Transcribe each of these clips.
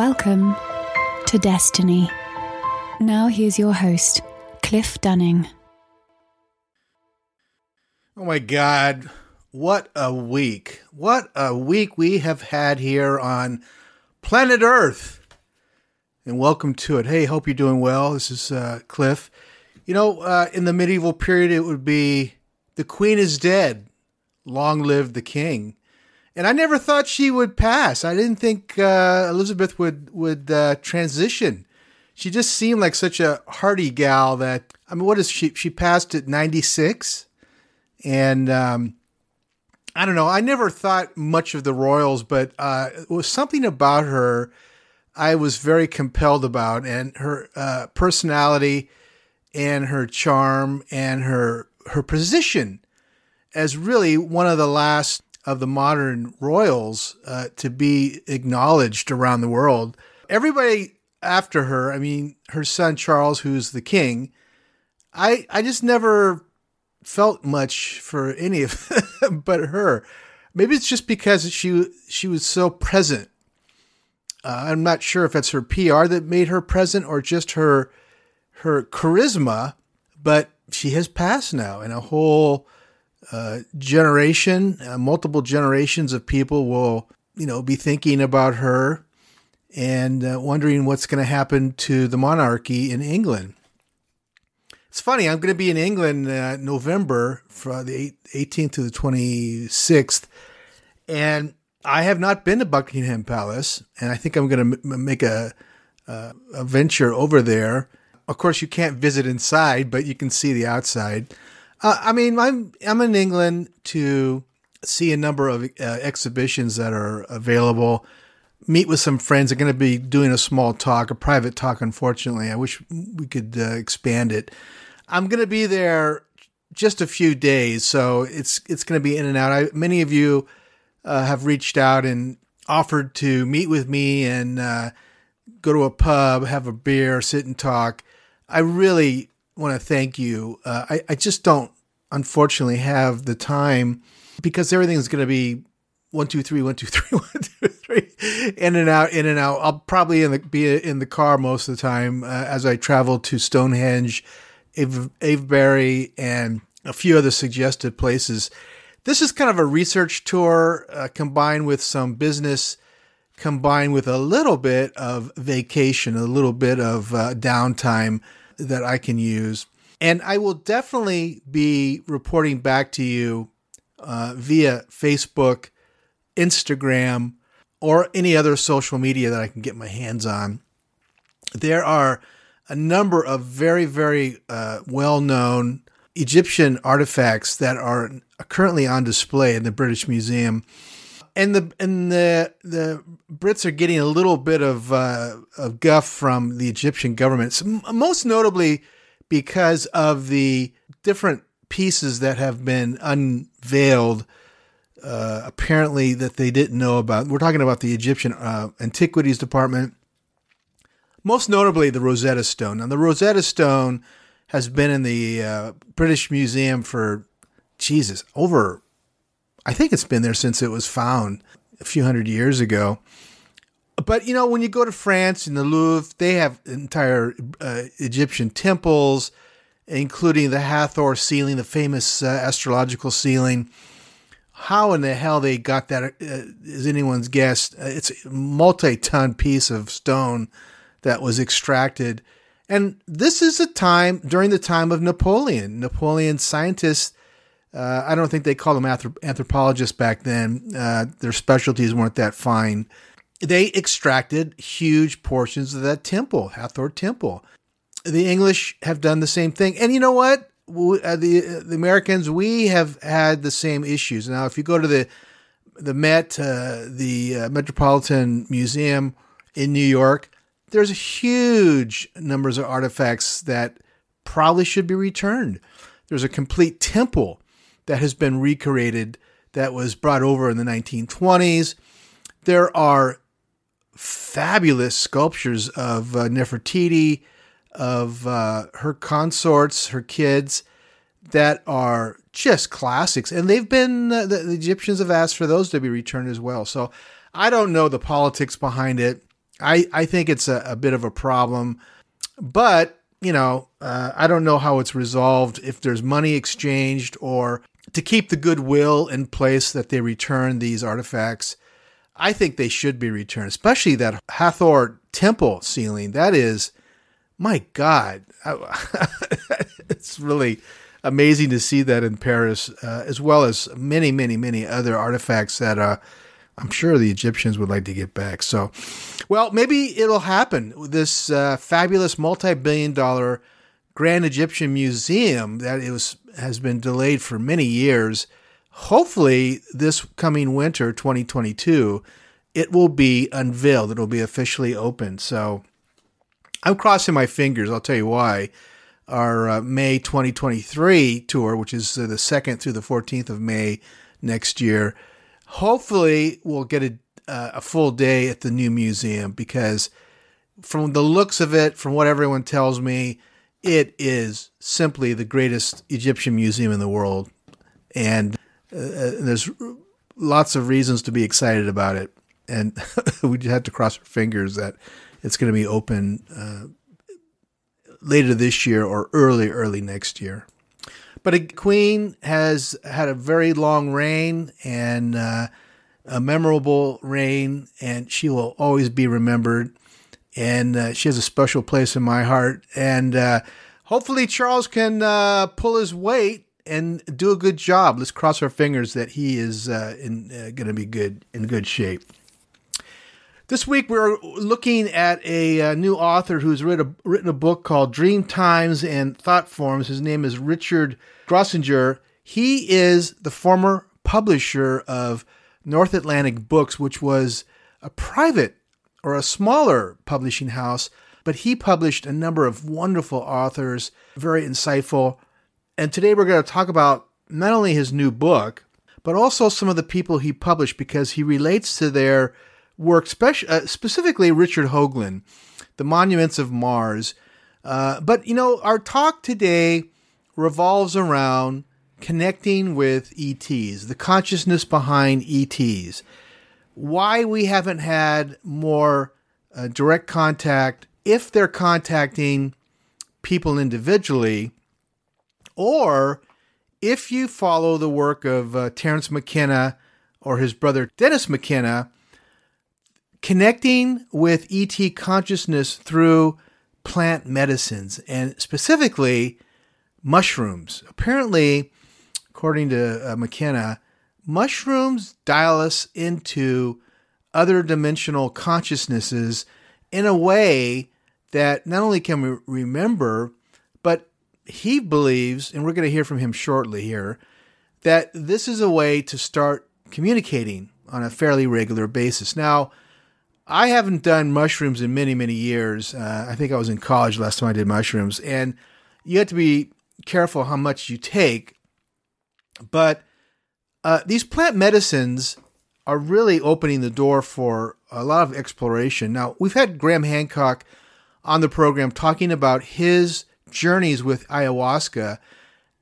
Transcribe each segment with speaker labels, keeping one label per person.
Speaker 1: Welcome to Destiny. Now here's your host, Cliff Dunning.
Speaker 2: Oh my God. What a week. What a week we have had here on planet Earth. And welcome to it. Hey, hope you're doing well. This is uh, Cliff. You know, uh, in the medieval period, it would be the queen is dead. Long live the king. And I never thought she would pass. I didn't think uh, Elizabeth would would uh, transition. She just seemed like such a hearty gal that I mean, what is she? She passed at 96, and um, I don't know. I never thought much of the royals, but uh, it was something about her I was very compelled about, and her uh, personality, and her charm, and her her position as really one of the last of the modern royals uh, to be acknowledged around the world. Everybody after her, I mean, her son Charles, who's the king, I I just never felt much for any of them but her. Maybe it's just because she she was so present. Uh, I'm not sure if it's her PR that made her present or just her her charisma, but she has passed now, and a whole uh, generation, uh, multiple generations of people will, you know, be thinking about her and uh, wondering what's going to happen to the monarchy in England. It's funny. I'm going to be in England uh, November from the 18th to the 26th, and I have not been to Buckingham Palace, and I think I'm going to m- make a a venture over there. Of course, you can't visit inside, but you can see the outside. Uh, I mean, I'm I'm in England to see a number of uh, exhibitions that are available. Meet with some friends. I'm going to be doing a small talk, a private talk. Unfortunately, I wish we could uh, expand it. I'm going to be there just a few days, so it's it's going to be in and out. I, many of you uh, have reached out and offered to meet with me and uh, go to a pub, have a beer, sit and talk. I really want to thank you. Uh, I, I just don't, unfortunately, have the time because everything's going to be one, two, three, one, two, three, one, two, three, in and out, in and out. I'll probably in the, be in the car most of the time uh, as I travel to Stonehenge, Ave, Avebury, and a few other suggested places. This is kind of a research tour uh, combined with some business, combined with a little bit of vacation, a little bit of uh, downtime that I can use. And I will definitely be reporting back to you uh, via Facebook, Instagram, or any other social media that I can get my hands on. There are a number of very, very uh, well known Egyptian artifacts that are currently on display in the British Museum. And the and the the Brits are getting a little bit of uh, of guff from the Egyptian government, most notably because of the different pieces that have been unveiled uh, apparently that they didn't know about. We're talking about the Egyptian uh, Antiquities Department. Most notably, the Rosetta Stone. Now, the Rosetta Stone has been in the uh, British Museum for, Jesus, over, I think it's been there since it was found a few hundred years ago. But, you know, when you go to France in the Louvre, they have entire uh, Egyptian temples, including the Hathor ceiling, the famous uh, astrological ceiling. How in the hell they got that uh, is anyone's guess. Uh, it's a multi ton piece of stone that was extracted. And this is a time during the time of Napoleon. Napoleon scientists, uh, I don't think they called them anthrop- anthropologists back then. Uh, their specialties weren't that fine. They extracted huge portions of that temple, Hathor Temple. The English have done the same thing. And you know what? Uh, the the Americans we have had the same issues. Now, if you go to the the Met, uh, the uh, Metropolitan Museum in New York, there's huge numbers of artifacts that probably should be returned. There's a complete temple that has been recreated that was brought over in the 1920s. There are fabulous sculptures of uh, Nefertiti, of uh, her consorts, her kids, that are just classics. And they've been, uh, the, the Egyptians have asked for those to be returned as well. So I don't know the politics behind it. I, I think it's a, a bit of a problem, but you know, uh, I don't know how it's resolved if there's money exchanged or to keep the goodwill in place that they return these artifacts. I think they should be returned, especially that Hathor temple ceiling. That is, my God, it's really amazing to see that in Paris, uh, as well as many, many, many other artifacts that uh, I'm sure the Egyptians would like to get back. So, well, maybe it'll happen. This uh, fabulous multi-billion dollar Grand Egyptian Museum that it was has been delayed for many years. Hopefully, this coming winter, 2022, it will be unveiled. It will be officially opened. So, I'm crossing my fingers. I'll tell you why. Our uh, May 2023 tour, which is uh, the 2nd through the 14th of May next year, hopefully we'll get a, uh, a full day at the new museum because from the looks of it, from what everyone tells me, it is simply the greatest Egyptian museum in the world. And uh, uh there's lots of reasons to be excited about it. And we just have to cross our fingers that it's going to be open uh, later this year or early, early next year. But a queen has had a very long reign and uh, a memorable reign, and she will always be remembered. And uh, she has a special place in my heart. And uh, hopefully, Charles can uh, pull his weight and do a good job. Let's cross our fingers that he is uh, uh, going to be good in good shape. This week we're looking at a, a, new author who's written a, written a book called Dream Times and Thought Forms. His name is Richard Grossinger. He is the former publisher of North Atlantic Books, which was a private or a smaller publishing house, but he published a number of wonderful authors, very insightful. And today we're going to talk about not only his new book, but also some of the people he published because he relates to their work, speci- uh, specifically Richard Hoagland, The Monuments of Mars. Uh, but, you know, our talk today revolves around connecting with ETs, the consciousness behind ETs, why we haven't had more uh, direct contact if they're contacting people individually, or if you follow the work of uh, Terence McKenna or his brother Dennis McKenna, connecting with ET consciousness through plant medicines and specifically mushrooms. Apparently, according to uh, McKenna, mushrooms dial us into other dimensional consciousnesses in a way that not only can we remember, but he believes, and we're going to hear from him shortly here, that this is a way to start communicating on a fairly regular basis. Now, I haven't done mushrooms in many, many years. Uh, I think I was in college last time I did mushrooms, and you have to be careful how much you take. But Uh, these plant medicines are really opening the door for a lot of exploration. Now, we've had Graham Hancock on the program talking about his journeys with ayahuasca,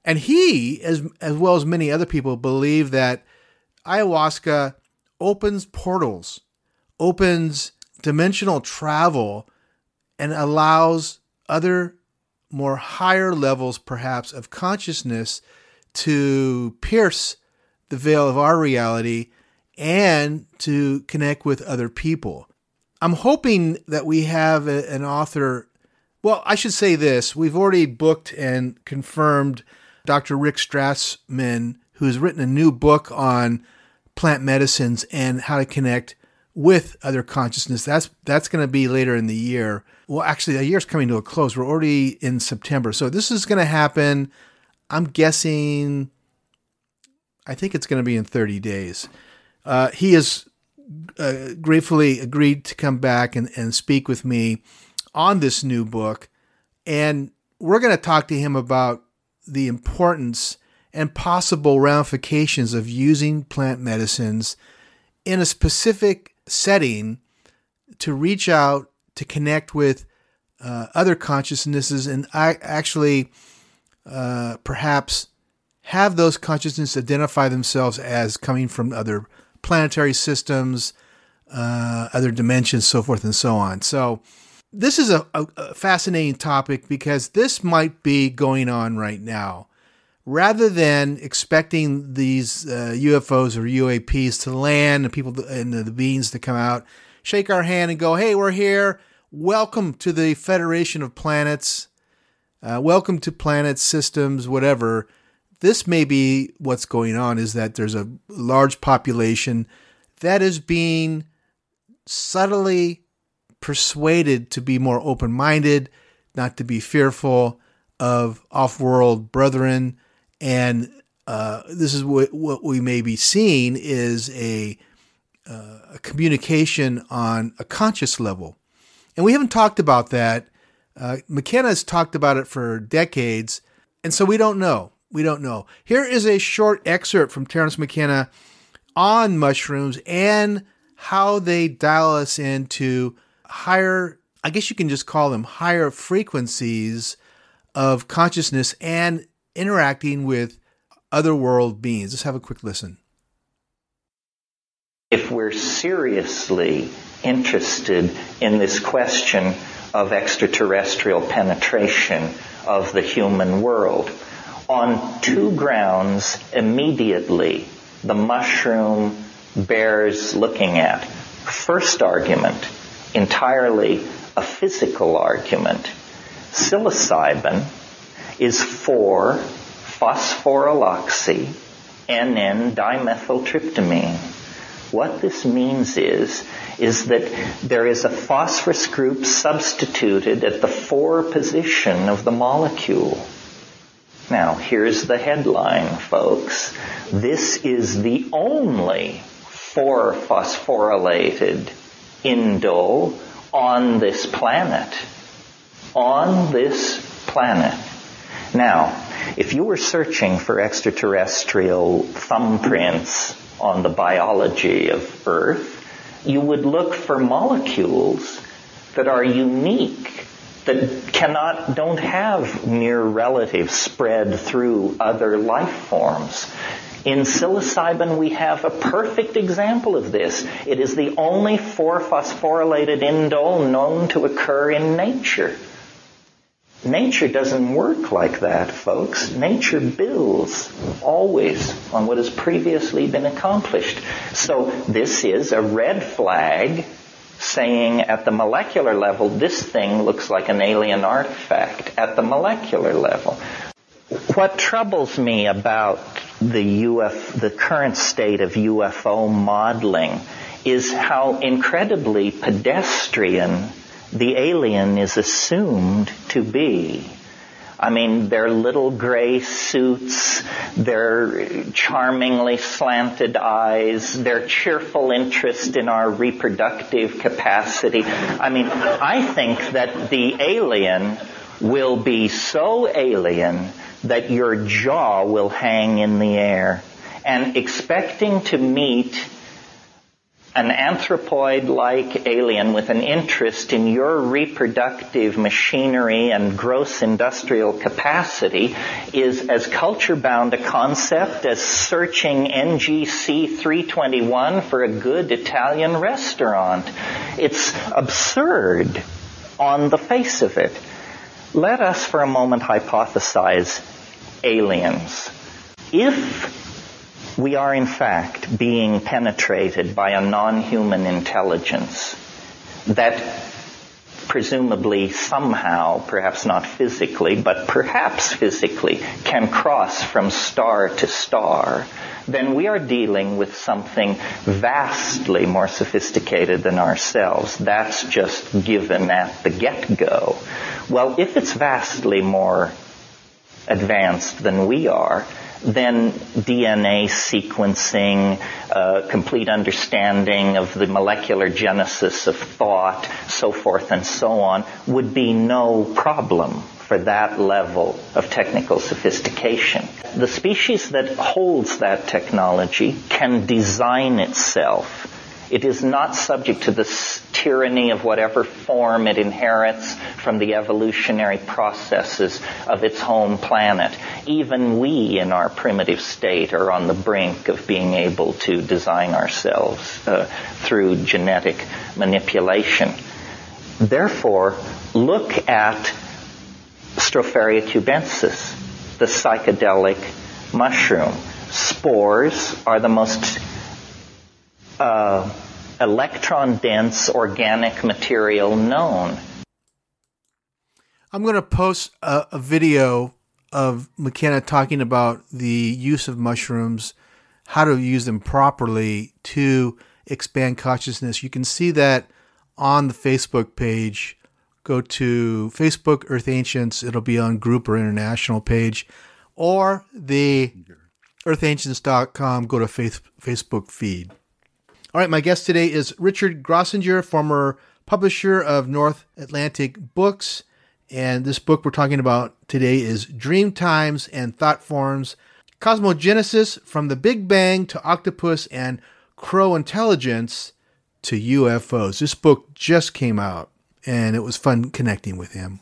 Speaker 2: and he, as as well as many other people, believe that ayahuasca opens portals, opens dimensional travel, and allows other more higher levels, perhaps, of consciousness to pierce the veil of our reality and to connect with other people. I'm hoping that we have a, an author. Well, I should say this. We've already booked and confirmed Dr. Rick Strassman, who has written a new book on plant medicines and how to connect with other consciousness. That's that's going to be later in the year. Well, actually, the year's coming to a close. We're already in September, so this is going to happen. I'm guessing. I think it's going to be in 30 days. Uh, he has uh, gratefully agreed to come back and, and speak with me on this new book, and we're going to talk to him about the importance and possible ramifications of using plant medicines in a specific setting to reach out to connect with uh, other consciousnesses and I actually uh, perhaps have those consciousnesses identify themselves as coming from other planetary systems, uh, other dimensions, so forth and so on. So, this is a, a, a fascinating topic because this might be going on right now rather than expecting these uh, UFOs or UAPs to land and people and the beings to come out, shake our hand and go, "Hey, we're here. Welcome to the Federation of Planets. Uh, welcome to planet systems, whatever." This may be what's going on is that there's a large population that is being subtly persuaded to be more open minded, not to be fearful of off world brethren and uh, this is what, what we may be seeing is a, uh, a communication on a conscious level. And we haven't talked about that. Uh, McKenna has talked about it for decades, and so we don't know. We don't know. Here is a short excerpt from Terence McKenna on mushrooms and how they dial us into higher, I guess you can just call them higher frequencies of consciousness and interacting with other world beings. Let's have a quick listen.
Speaker 3: If we're seriously interested in this question of extraterrestrial penetration of the human world, on two grounds immediately the mushroom bears looking at. First argument, entirely a physical argument. Psilocybin is 4-phosphoryloxy N-N-dimethyltryptamine. What this means is, is that there is a phosphorus group substituted at the 4 position of the molecule. Now, here's the headline, folks. This is the only 4-phosphorylated indole on this planet. On this planet. Now, if you were searching for extraterrestrial thumbprints on the biology of Earth, you would look for molecules that are unique, that cannot, don't have near relatives spread through other life forms. In psilocybin, we have a perfect example of this. It is the only 4-phosphorylated indole known to occur in nature. Nature doesn't work like that, folks. Nature builds always on what has previously been accomplished. So this is a red flag saying at the molecular level, this thing looks like an alien artifact at the molecular level. What troubles me about the UF, the current state of UFO modeling is how incredibly pedestrian the alien is assumed to be. I mean, their little gray suits, their charmingly slanted eyes, their cheerful interest in our reproductive capacity. I mean, I think that the alien will be so alien that your jaw will hang in the air and expecting to meet an anthropoid like alien with an interest in your reproductive machinery and gross industrial capacity is as culture bound a concept as searching NGC 321 for a good Italian restaurant. It's absurd on the face of it. Let us for a moment hypothesize aliens. If we are in fact being penetrated by a non-human intelligence that presumably somehow, perhaps not physically, but perhaps physically, can cross from star to star, then we are dealing with something vastly more sophisticated than ourselves. That's just given at the get-go. Well, if it's vastly more advanced than we are, then DNA sequencing, uh, complete understanding of the molecular genesis of thought, so forth and so on, would be no problem for that level of technical sophistication. The species that holds that technology can design itself it is not subject to the tyranny of whatever form it inherits from the evolutionary processes of its home planet. Even we in our primitive state are on the brink of being able to design ourselves uh, through genetic manipulation. Therefore, look at Stropharia cubensis, the psychedelic mushroom. Spores are the most uh, electron dense organic material known.
Speaker 2: I'm going to post a, a, video of McKenna talking about the use of mushrooms, how to use them properly to expand consciousness. You can see that on the Facebook page. Go to Facebook Earth Ancients, it'll be on group or international page, or the earthancients.com, go to face, Facebook feed. All right, my guest today is Richard Grossinger, former publisher of North Atlantic Books. And this book we're talking about today is Dream Times and Thought Forms Cosmogenesis from the Big Bang to Octopus and Crow Intelligence to UFOs. This book just came out, and it was fun connecting with him.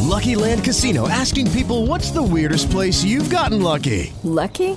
Speaker 4: Lucky Land Casino asking people what's the weirdest place you've gotten lucky?
Speaker 5: Lucky?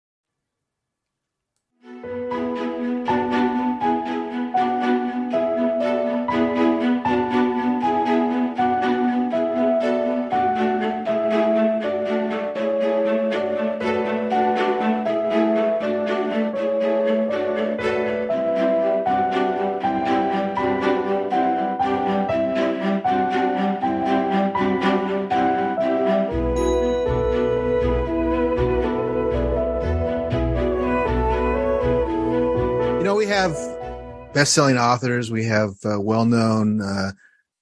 Speaker 2: We have best-selling authors, we have uh, well-known uh,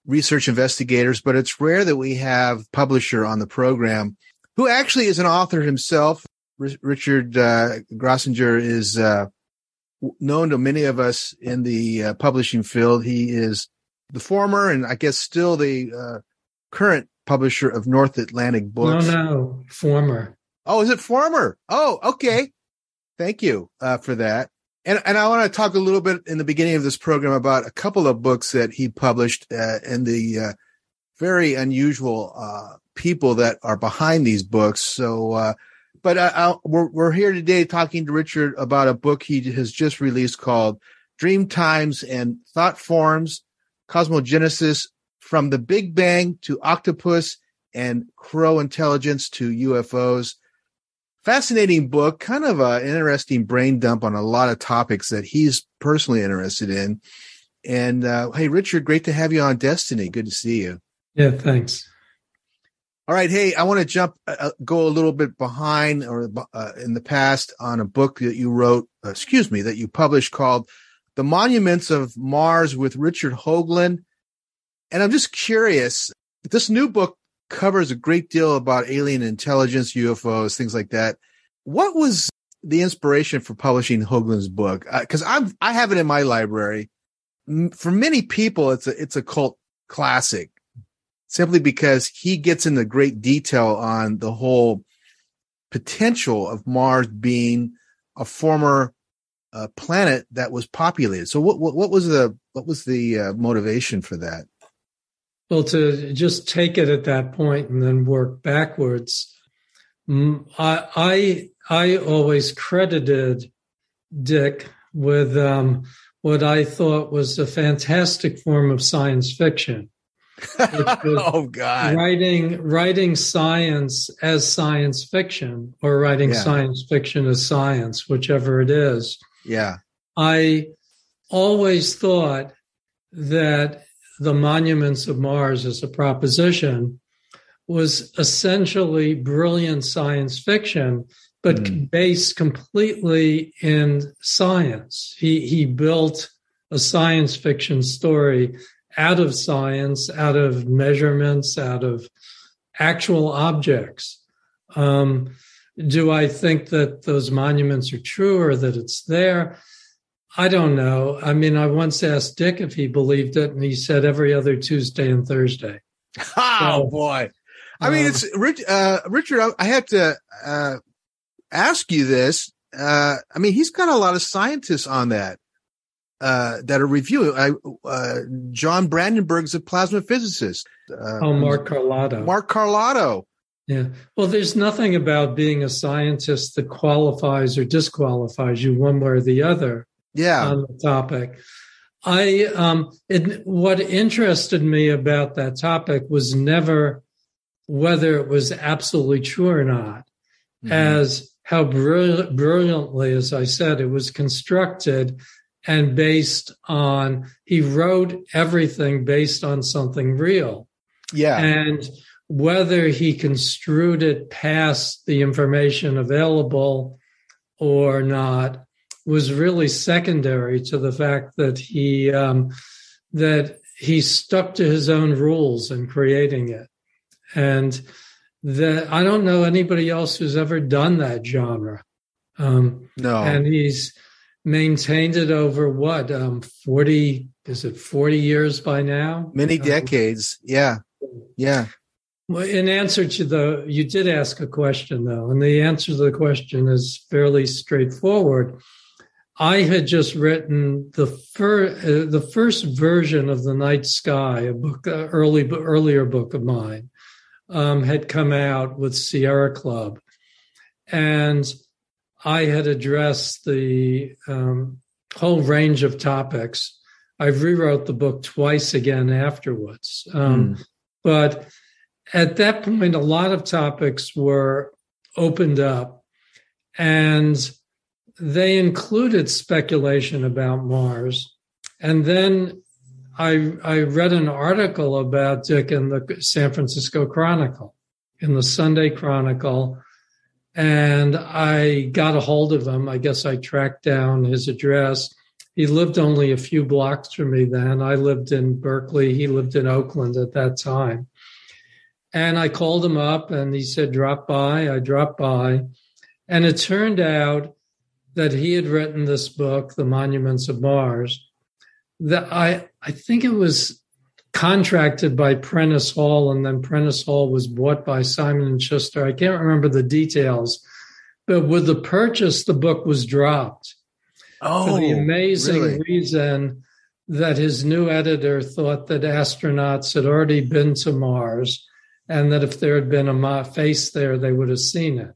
Speaker 2: research investigators, but it's rare that we have publisher on the program who actually is an author himself. R- Richard uh, Grossinger is uh, known to many of us in the uh, publishing field. He is the former and I guess still the uh, current publisher of North Atlantic Books.
Speaker 6: No, no, former.
Speaker 2: Oh, is it former? Oh, okay. Thank you uh, for that. And and I want to talk a little bit in the beginning of this program about a couple of books that he published uh, and the uh, very unusual uh, people that are behind these books. So, uh, but I, we're we're here today talking to Richard about a book he has just released called "Dream Times and Thought Forms: Cosmogenesis from the Big Bang to Octopus and Crow Intelligence to UFOs." Fascinating book, kind of an interesting brain dump on a lot of topics that he's personally interested in. And uh, hey, Richard, great to have you on Destiny. Good to see you.
Speaker 6: Yeah, thanks.
Speaker 2: All right, hey, I want to jump, uh, uh, go a little bit behind or uh, in the past on a book that you wrote, uh, excuse me, that you published called "The Monuments of Mars" with Richard Hoagland. And I'm just curious, this new book covers a great deal about alien intelligence, UFOs, things like that. What was the inspiration for publishing Hoagland's book? Because uh, I'm I have it in my library. For many people, it's a it's a cult classic, simply because he gets into great detail on the whole potential of Mars being a former uh, planet that was populated. So, what, what what was the what was the uh, motivation for that?
Speaker 6: Well, to just take it at that point and then work backwards, I I, I always credited Dick with um, what I thought was a fantastic form of science fiction.
Speaker 2: oh God!
Speaker 6: Writing writing science as science fiction, or writing yeah. science fiction as science, whichever it is.
Speaker 2: Yeah.
Speaker 6: I always thought that the monuments of Mars as a proposition was essentially brilliant science fiction, but mm. based completely in science. He, he built a science fiction story out of science, out of measurements, out of actual objects. Um, do I think that those monuments are true or that it's there? I don't know. I mean, I once asked Dick if he believed it, and he said every other Tuesday and Thursday.
Speaker 2: Oh so, boy! I mean, it's Rich, uh, Richard. I, I have to uh, ask you this. Uh, I mean, he's got a lot of scientists on that uh, that are reviewing. I, uh, John Brandenburg's a plasma physicist.
Speaker 6: Uh, oh, Mark Carlotto.
Speaker 2: Mark Carlotto.
Speaker 6: Yeah. Well, there's nothing about being a scientist that qualifies or disqualifies you one way or the other
Speaker 2: yeah.
Speaker 6: on the topic. I um, it, what interested me about that topic was never whether it was absolutely true or not, mm-hmm. as how brilliant, brilliantly, as I said, it was constructed and based on he wrote everything based on something real.
Speaker 2: Yeah,
Speaker 6: and whether he construed it past the information available or not was really secondary to the fact that he um, that he stuck to his own rules in creating it, and that I don't know anybody else who's ever done that genre. Um,
Speaker 2: no,
Speaker 6: and he's maintained it over what um, forty is it forty years by now?
Speaker 2: Many um, decades. Yeah, yeah.
Speaker 6: Well, in answer to the, you did ask a question though, and the answer to the question is fairly straightforward. I had just written the fir- uh, the first version of the Night Sky, a book, uh, early earlier book of mine, um, had come out with Sierra Club, and I had addressed the um, whole range of topics. I rewrote the book twice again afterwards, um, mm. but at that point, a lot of topics were opened up, and they included speculation about Mars. And then I, I read an article about Dick in the San Francisco Chronicle, in the Sunday Chronicle, and I got a hold of him. I guess I tracked down his address. He lived only a few blocks from me then. I lived in Berkeley. He lived in Oakland at that time. And I called him up and he said, drop by. I dropped by. And it turned out that he had written this book, The Monuments of Mars. That I I think it was contracted by Prentice Hall, and then Prentice Hall was bought by Simon and Schuster. I can't remember the details, but with the purchase, the book was dropped.
Speaker 2: Oh,
Speaker 6: for the oh, amazing
Speaker 2: really?
Speaker 6: reason that his new editor thought that astronauts had already been to Mars, and that if there had been a face there, they would have seen it.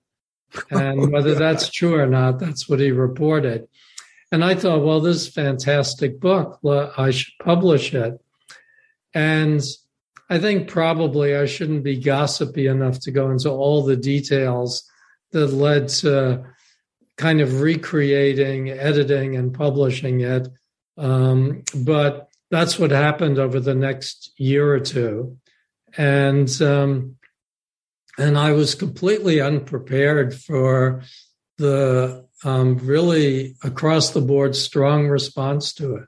Speaker 6: And whether that's true or not, that's what he reported. And I thought, well, this is a fantastic book. I should publish it. And I think probably I shouldn't be gossipy enough to go into all the details that led to kind of recreating, editing, and publishing it. Um, but that's what happened over the next year or two. And um, and I was completely unprepared for the um, really across the board strong response to it.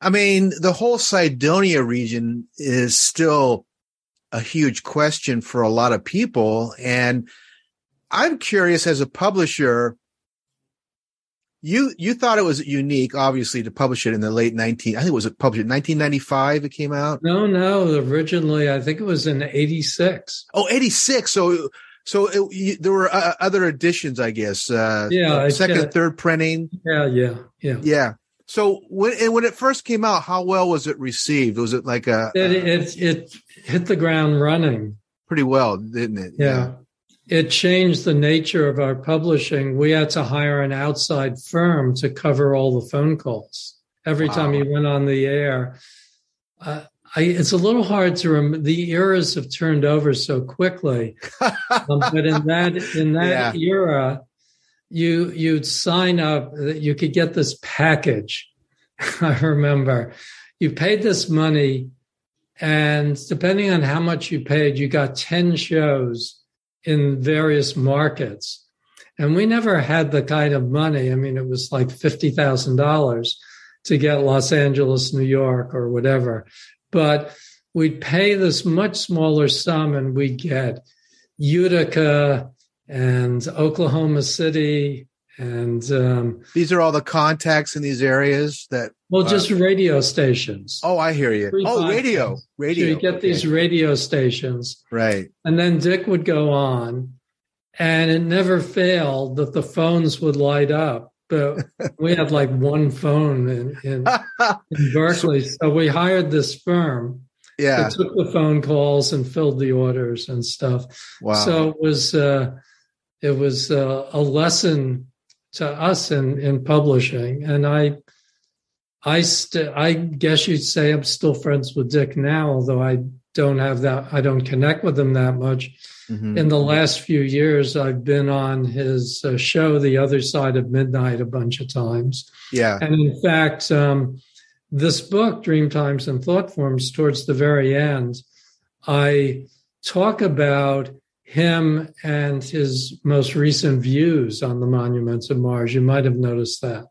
Speaker 2: I mean, the whole Cydonia region is still a huge question for a lot of people. And I'm curious as a publisher, you you thought it was unique, obviously, to publish it in the late 19, I think it was published in 1995 it came out.
Speaker 6: No, no, originally I think it was in 86.
Speaker 2: Oh, 86. So so it, you, there were uh, other editions, I guess. Uh,
Speaker 6: Yeah,
Speaker 2: second, third printing.
Speaker 6: Yeah, yeah, yeah.
Speaker 2: Yeah. So when and when it first came out, how well was it received? Was it like a
Speaker 6: It, it it hit the ground running.
Speaker 2: pretty well, didn't it?
Speaker 6: Yeah. It changed the nature of our publishing. We had to hire an outside firm to cover all the phone calls. Every time
Speaker 2: Wow.
Speaker 6: you went on the air, uh, I, it's a little hard to remember. The eras have turned over so quickly. Um, but in that in that era, you you'd sign up. You could get this package. I remember you paid this money, and depending on how much you paid, you got ten shows in various markets. And we never had the kind of money. I mean, it was like fifty thousand dollars to get Los Angeles, New York, or whatever. But we'd pay this much smaller sum, and we'd get Utica and Oklahoma City, and um,
Speaker 2: These are all the contacts in these areas that.
Speaker 6: well,
Speaker 2: uh,
Speaker 6: just radio stations.
Speaker 2: oh, I hear you.
Speaker 6: Free
Speaker 2: Oh, radio,
Speaker 6: podcasts.
Speaker 2: radio.
Speaker 6: So you get
Speaker 2: Okay.
Speaker 6: these radio stations,
Speaker 2: right.
Speaker 6: and then Dick would go on, and it never failed that the phones would light up. But we had like one phone in, in, in Berkeley, so we hired this firm.
Speaker 2: Yeah.
Speaker 6: that took the phone calls and filled the orders and stuff.
Speaker 2: Wow.
Speaker 6: So it was uh, it was uh, a lesson to us in in publishing, and I. I st- I guess you'd say I'm still friends with Dick now, although I don't have that. I don't connect with him that much.
Speaker 2: Mhm.
Speaker 6: In the last few years, I've been on his uh, show, The Other Side of Midnight, a bunch of times.
Speaker 2: Yeah.
Speaker 6: And in fact, um, this book, Dream Times and Thought Forms, towards the very end, I talk about him and his most recent views on the monuments of Mars. You might have noticed that.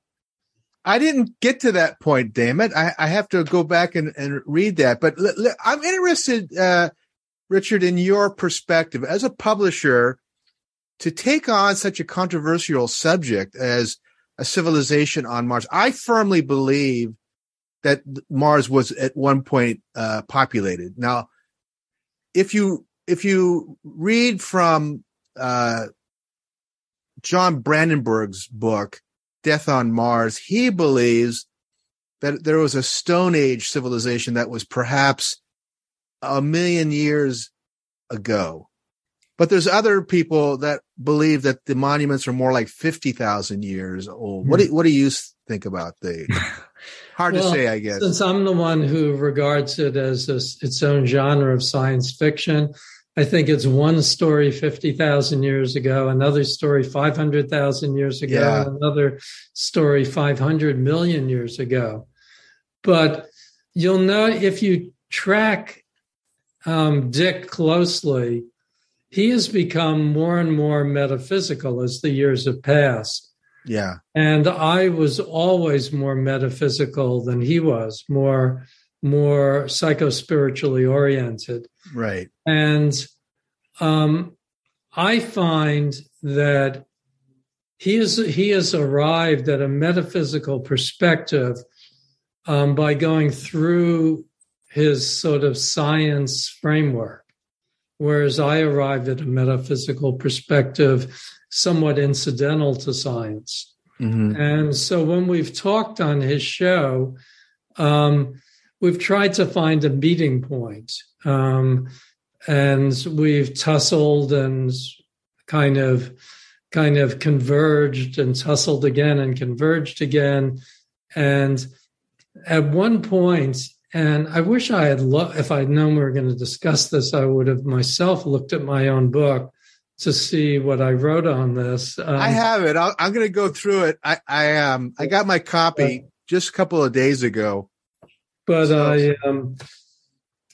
Speaker 2: I didn't get to that point, damn it. I, I have to go back and, and read that. But I'm interested, uh, Richard, in your perspective as a publisher to take on such a controversial subject as a civilization on Mars. I firmly believe that Mars was at one point uh, populated. Now, if you if you read from uh, John Brandenburg's book, Death on Mars, he believes that there was a Stone Age civilization that was perhaps a million years ago. But there's other people that believe that the monuments are more like 50,000 years old. What do, what do you think about the? Hard to say, I guess.
Speaker 6: Since I'm the one who regards it as a, its own genre of science fiction, I think it's one story 50,000 years ago, another story 500,000 years ago,
Speaker 2: Yeah.
Speaker 6: another story 500 million years ago. But you'll know if you track um, Dick closely, he has become more and more metaphysical as the years have passed.
Speaker 2: Yeah.
Speaker 6: And I was always more metaphysical than he was, more more psycho-spiritually oriented.
Speaker 2: Right.
Speaker 6: And um, I find that he is he has arrived at a metaphysical perspective um, by going through his sort of science framework, whereas I arrived at a metaphysical perspective somewhat incidental to science.
Speaker 2: Mm-hmm.
Speaker 6: And so when we've talked on his show, um, we've tried to find a meeting point. Um, and we've tussled and kind of kind of converged and tussled again and converged again. And at one point, and I wish I had, lo- if I'd known we were going to discuss this, I would have myself looked at my own book to see what I wrote on this. Um,
Speaker 2: I have it. i am going to go through it. I, I um I got my copy just a couple of days ago.
Speaker 6: But so. I um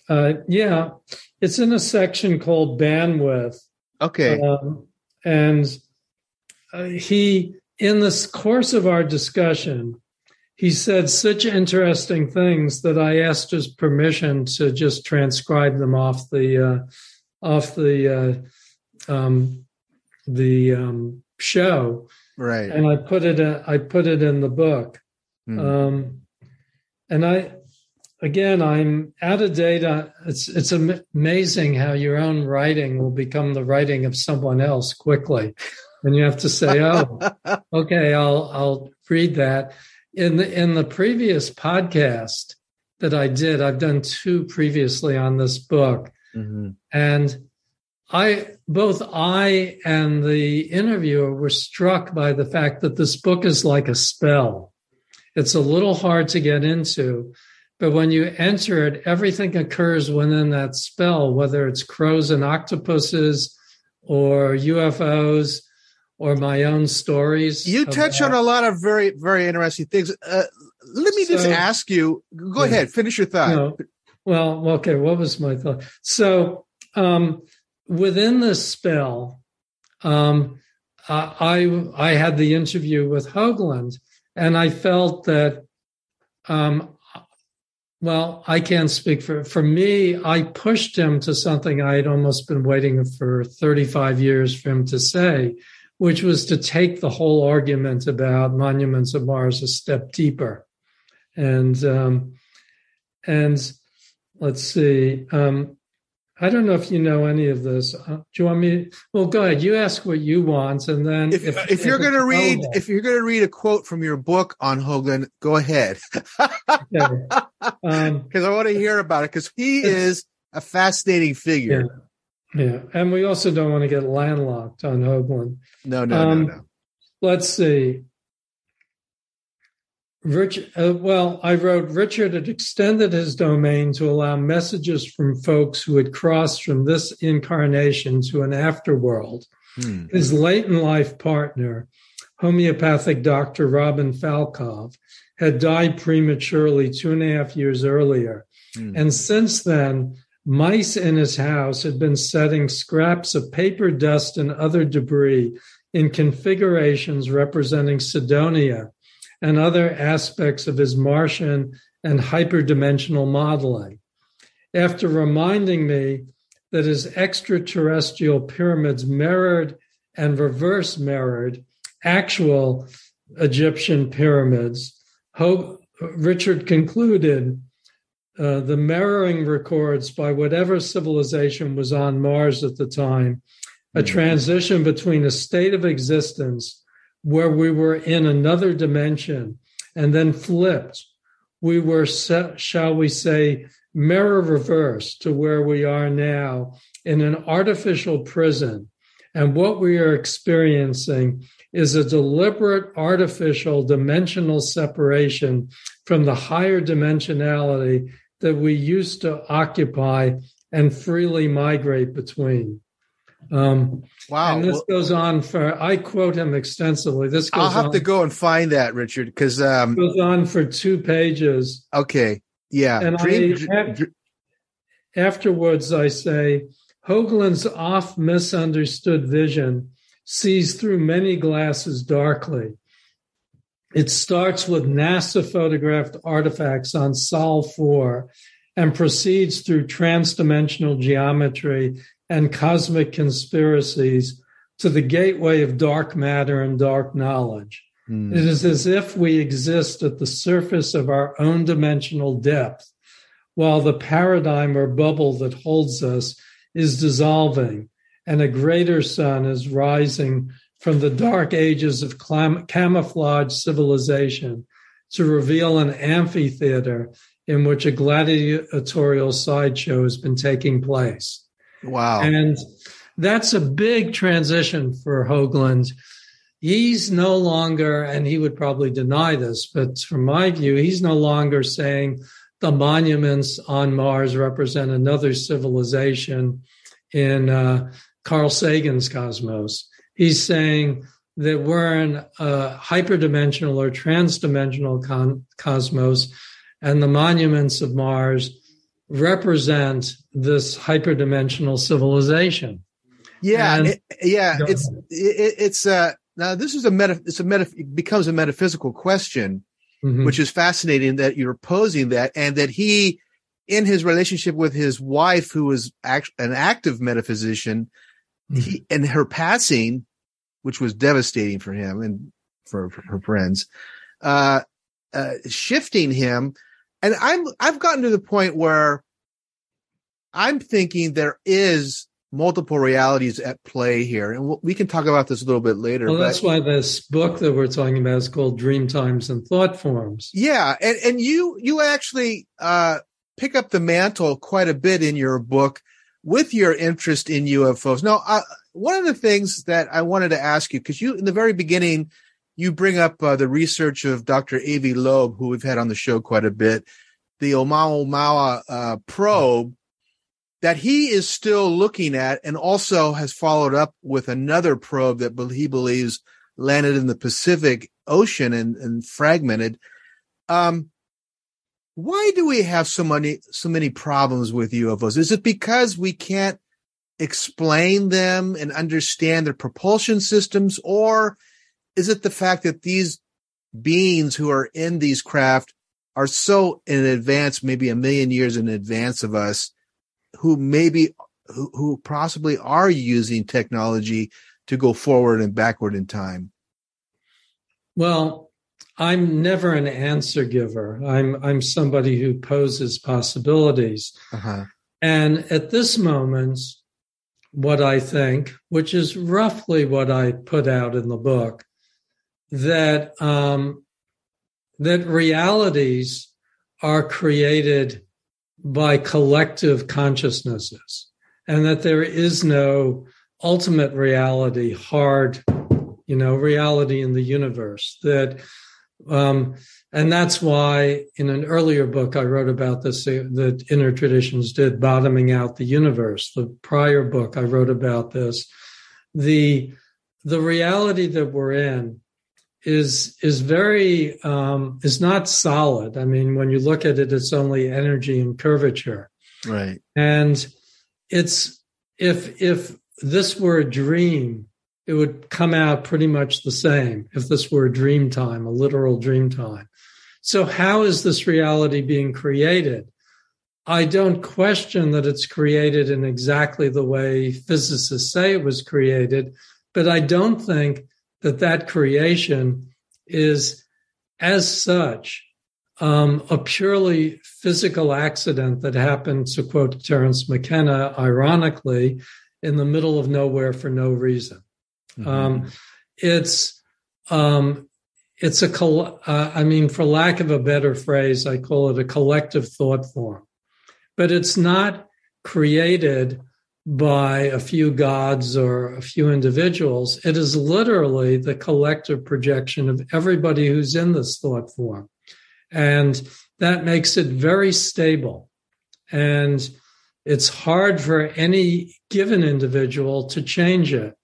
Speaker 6: uh yeah, it's in a section called bandwidth.
Speaker 2: Okay.
Speaker 6: Um, and uh, he in this course of our discussion he said such interesting things that I asked his permission to just transcribe them off the uh, off the uh, um, the um, show.
Speaker 2: Right.
Speaker 6: And I put it uh, I put it in the book.
Speaker 2: Mm.
Speaker 6: Um, and I again I'm out of data. It's it's amazing how your own writing will become the writing of someone else quickly. And you have to say, "Oh, okay, I'll I'll read that." in the in the previous podcast that I did, I've done two previously on this book,
Speaker 2: mm-hmm.
Speaker 6: and I both I and the interviewer were struck by the fact that this book is like a spell. It's a little hard to get into, but when you enter it, everything occurs within that spell, whether it's crows and octopuses or UFOs or my own stories.
Speaker 2: You touch on a lot of very, very interesting things. Uh, let me so, just ask you. Go yeah, ahead, finish your thought.
Speaker 6: No, well, okay. What was my thought? So, um, within this spell, um, I I had the interview with Hoagland, and I felt that, um, well, I can't speak for for me. I pushed him to something I had almost been waiting for thirty five years for him to say, which was to take the whole argument about monuments of Mars a step deeper. And um, and let's see. Um, I don't know if you know any of this. Uh, do you want me? Well, go ahead. You ask what you want, and then
Speaker 2: if, if, if you're going to read, if you're going to read a quote from your book on Hoagland, go ahead. Because um, I want to hear about it. Because he is a fascinating figure.
Speaker 6: Yeah. Yeah, and we also don't want to get landlocked on Hoagland.
Speaker 2: No, no, um, no, no.
Speaker 6: Let's see. Rich, uh, well, I wrote Richard had extended his domain to allow messages from folks who had crossed from this incarnation to an afterworld.
Speaker 2: Hmm.
Speaker 6: His late in life partner, homeopathic doctor Robin Falkov, had died prematurely two and a half years earlier.
Speaker 2: Hmm.
Speaker 6: And since then, Mice in his house had been setting scraps of paper dust and other debris in configurations representing Cydonia and other aspects of his Martian and hyperdimensional modeling. After reminding me that his extraterrestrial pyramids mirrored and reverse mirrored actual Egyptian pyramids, Hope, Richard concluded uh, the mirroring records by whatever civilization was on Mars at the time, a mm-hmm. transition between a state of existence where we were in another dimension and then flipped. We were, shall we say, mirror reverse to where we are now in an artificial prison. And what we are experiencing is a deliberate artificial dimensional separation from the higher dimensionality that we used to occupy and freely migrate between. Um,
Speaker 2: wow.
Speaker 6: And this well, goes on for, I quote him extensively. This goes
Speaker 2: I'll have
Speaker 6: on,
Speaker 2: to go and find that, Richard, because. Um,
Speaker 6: goes on for two pages.
Speaker 2: Okay. Yeah.
Speaker 6: And Dream, I, afterwards, I say, Hoagland's oft misunderstood vision sees through many glasses darkly. It starts with NASA photographed artifacts on Sol 4 and proceeds through transdimensional geometry and cosmic conspiracies to the gateway of dark matter and dark knowledge.
Speaker 2: Hmm.
Speaker 6: It is as if we exist at the surface of our own dimensional depth, while the paradigm or bubble that holds us is dissolving and a greater sun is rising from the dark ages of clam- camouflage civilization to reveal an amphitheater in which a gladiatorial sideshow has been taking place.
Speaker 2: Wow.
Speaker 6: And that's a big transition for Hoagland. He's no longer, and he would probably deny this, but from my view, he's no longer saying the monuments on Mars represent another civilization in uh, Carl Sagan's cosmos. He's saying that we're in a hyperdimensional or transdimensional con- cosmos, and the monuments of Mars represent this hyperdimensional civilization.
Speaker 2: Yeah,
Speaker 6: And-
Speaker 2: it- yeah, it's it, it's uh now this is a meta it's a meta it becomes a metaphysical question,
Speaker 6: Mhm.
Speaker 2: which is fascinating that you're posing that and that he in his relationship with his wife who was act, an active metaphysician he and her passing which was devastating for him and for, for her friends uh uh shifting him and i'm i've gotten to the point where i'm thinking there is multiple realities at play here and we can talk about this a little bit later
Speaker 6: Well,
Speaker 2: but-
Speaker 6: that's why this book that we're talking about is called Dream Times and Thought Forms.
Speaker 2: Yeah, and and you you actually uh pick up the mantle quite a bit in your book with your interest in UFOs. Now, uh, one of the things that I wanted to ask you because you in the very beginning you bring up uh, the research of Dr. Avi Loeb, who we've had on the show quite a bit, the Oumuamua uh, probe that he is still looking at, and also has followed up with another probe that he believes landed in the Pacific Ocean and, and fragmented. Um, why do we have so many so many problems with UFOs? Is it because we can't explain them and understand their propulsion systems, or is it the fact that these beings who are in these craft are so in advance, maybe a million years in advance of us, who maybe who, who possibly are using technology to go forward and backward in time?
Speaker 6: Well, I'm never an answer giver. I'm I'm somebody who poses possibilities.
Speaker 2: Uh-huh.
Speaker 6: And at this moment, what I think, which is roughly what I put out in the book, that um, that realities are created by collective consciousnesses, and that there is no ultimate reality, hard, you know, reality in the universe. That um, and that's why in an earlier book I wrote about this uh, that inner traditions did bottoming out the universe. The prior book I wrote about this. The the reality that we're in is is very um, is not solid. I mean, when you look at it, it's only energy and curvature.
Speaker 2: Right.
Speaker 6: And it's if if this were a dream, it would come out pretty much the same if this were a dream time, a literal dream time. So how is this reality being created? I don't question that it's created in exactly the way physicists say it was created, but I don't think that that creation is as such um, a purely physical accident that happened, to quote Terence McKenna, ironically, in the middle of nowhere for no reason. Um, it's um, it's a col- uh, I mean, for lack of a better phrase, I call it a collective thought form, but it's not created by a few gods or a few individuals. It is literally the collective projection of everybody who's in this thought form. And that makes it very stable. And it's hard for any given individual to change it.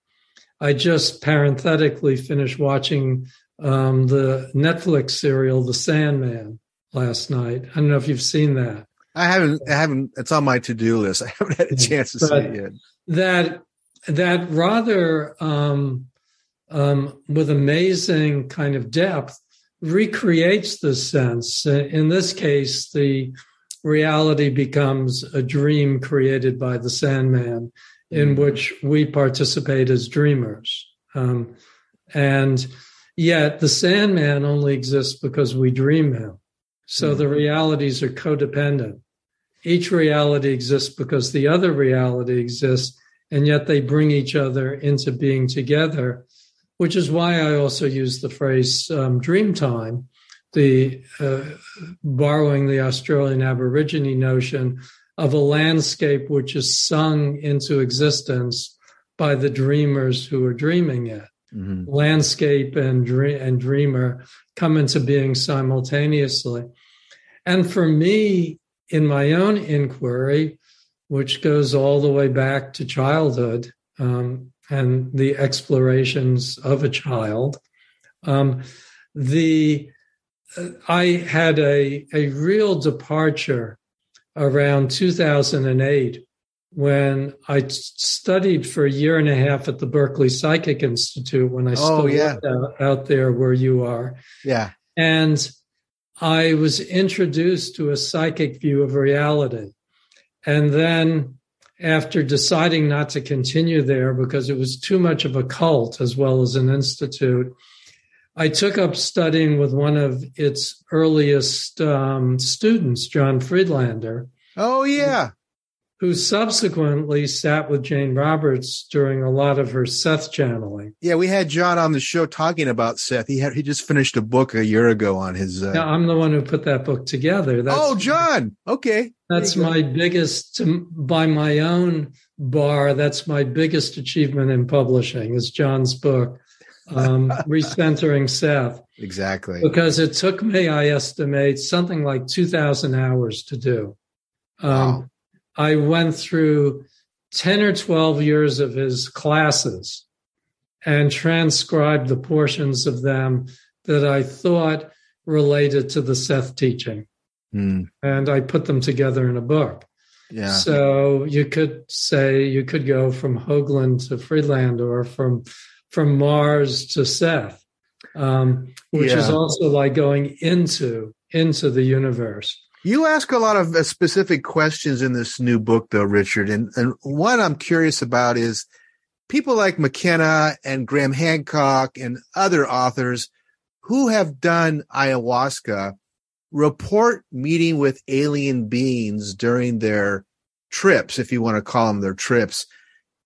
Speaker 6: I just parenthetically finished watching um, the Netflix serial, The Sandman, last night. I don't know if you've seen that.
Speaker 2: I haven't. I haven't. It's on my to-do list. I haven't had a chance to see it yet.
Speaker 6: That that rather um, um, with amazing kind of depth recreates the sense. In this case, the reality becomes a dream created by the Sandman, in which we participate as dreamers. Um, and yet the Sandman only exists because we dream him. So the realities are codependent. Each reality exists because the other reality exists, and yet they bring each other into being together, which is why I also use the phrase um, dream time, the uh, borrowing the Australian Aborigine notion of a landscape which is sung into existence by the dreamers who are dreaming it. Mm-hmm. Landscape and dream and dreamer come into being simultaneously. And for me, in my own inquiry, which goes all the way back to childhood um, and the explorations of a child, um, the uh, I had a a real departure around 2008 when I studied for a year and a half at the Berkeley Psychic Institute when I oh, still yeah. out, out there where you are.
Speaker 2: Yeah.
Speaker 6: And I was introduced to a psychic view of reality. And then after deciding not to continue there because it was too much of a cult as well as an institute, I took up studying with one of its earliest um, students, John Friedlander.
Speaker 2: Oh, yeah.
Speaker 6: Who subsequently sat with Jane Roberts during a lot of her Seth channeling.
Speaker 2: Yeah, we had John on the show talking about Seth. He had he just finished a book a year ago on his. Uh...
Speaker 6: I'm the one who put that book together.
Speaker 2: That's, oh, John. Okay.
Speaker 6: That's my biggest, by my own bar. That's my biggest achievement in publishing is John's book um, recentering Seth.
Speaker 2: Exactly.
Speaker 6: Because it took me, I estimate, something like 2,000 hours to do. Um, wow. I went through 10 or 12 years of his classes and transcribed the portions of them that I thought related to the Seth teaching. Mm. And I put them together in a book.
Speaker 2: Yeah.
Speaker 6: So you could say you could go from Hoagland to Friedland or from from Mars to Seth, um, which yeah. is also like going into into the universe.
Speaker 2: You ask a lot of uh, specific questions in this new book, though, Richard. And, and one I'm curious about is people like McKenna and Graham Hancock and other authors who have done ayahuasca report meeting with alien beings during their trips, if you want to call them their trips.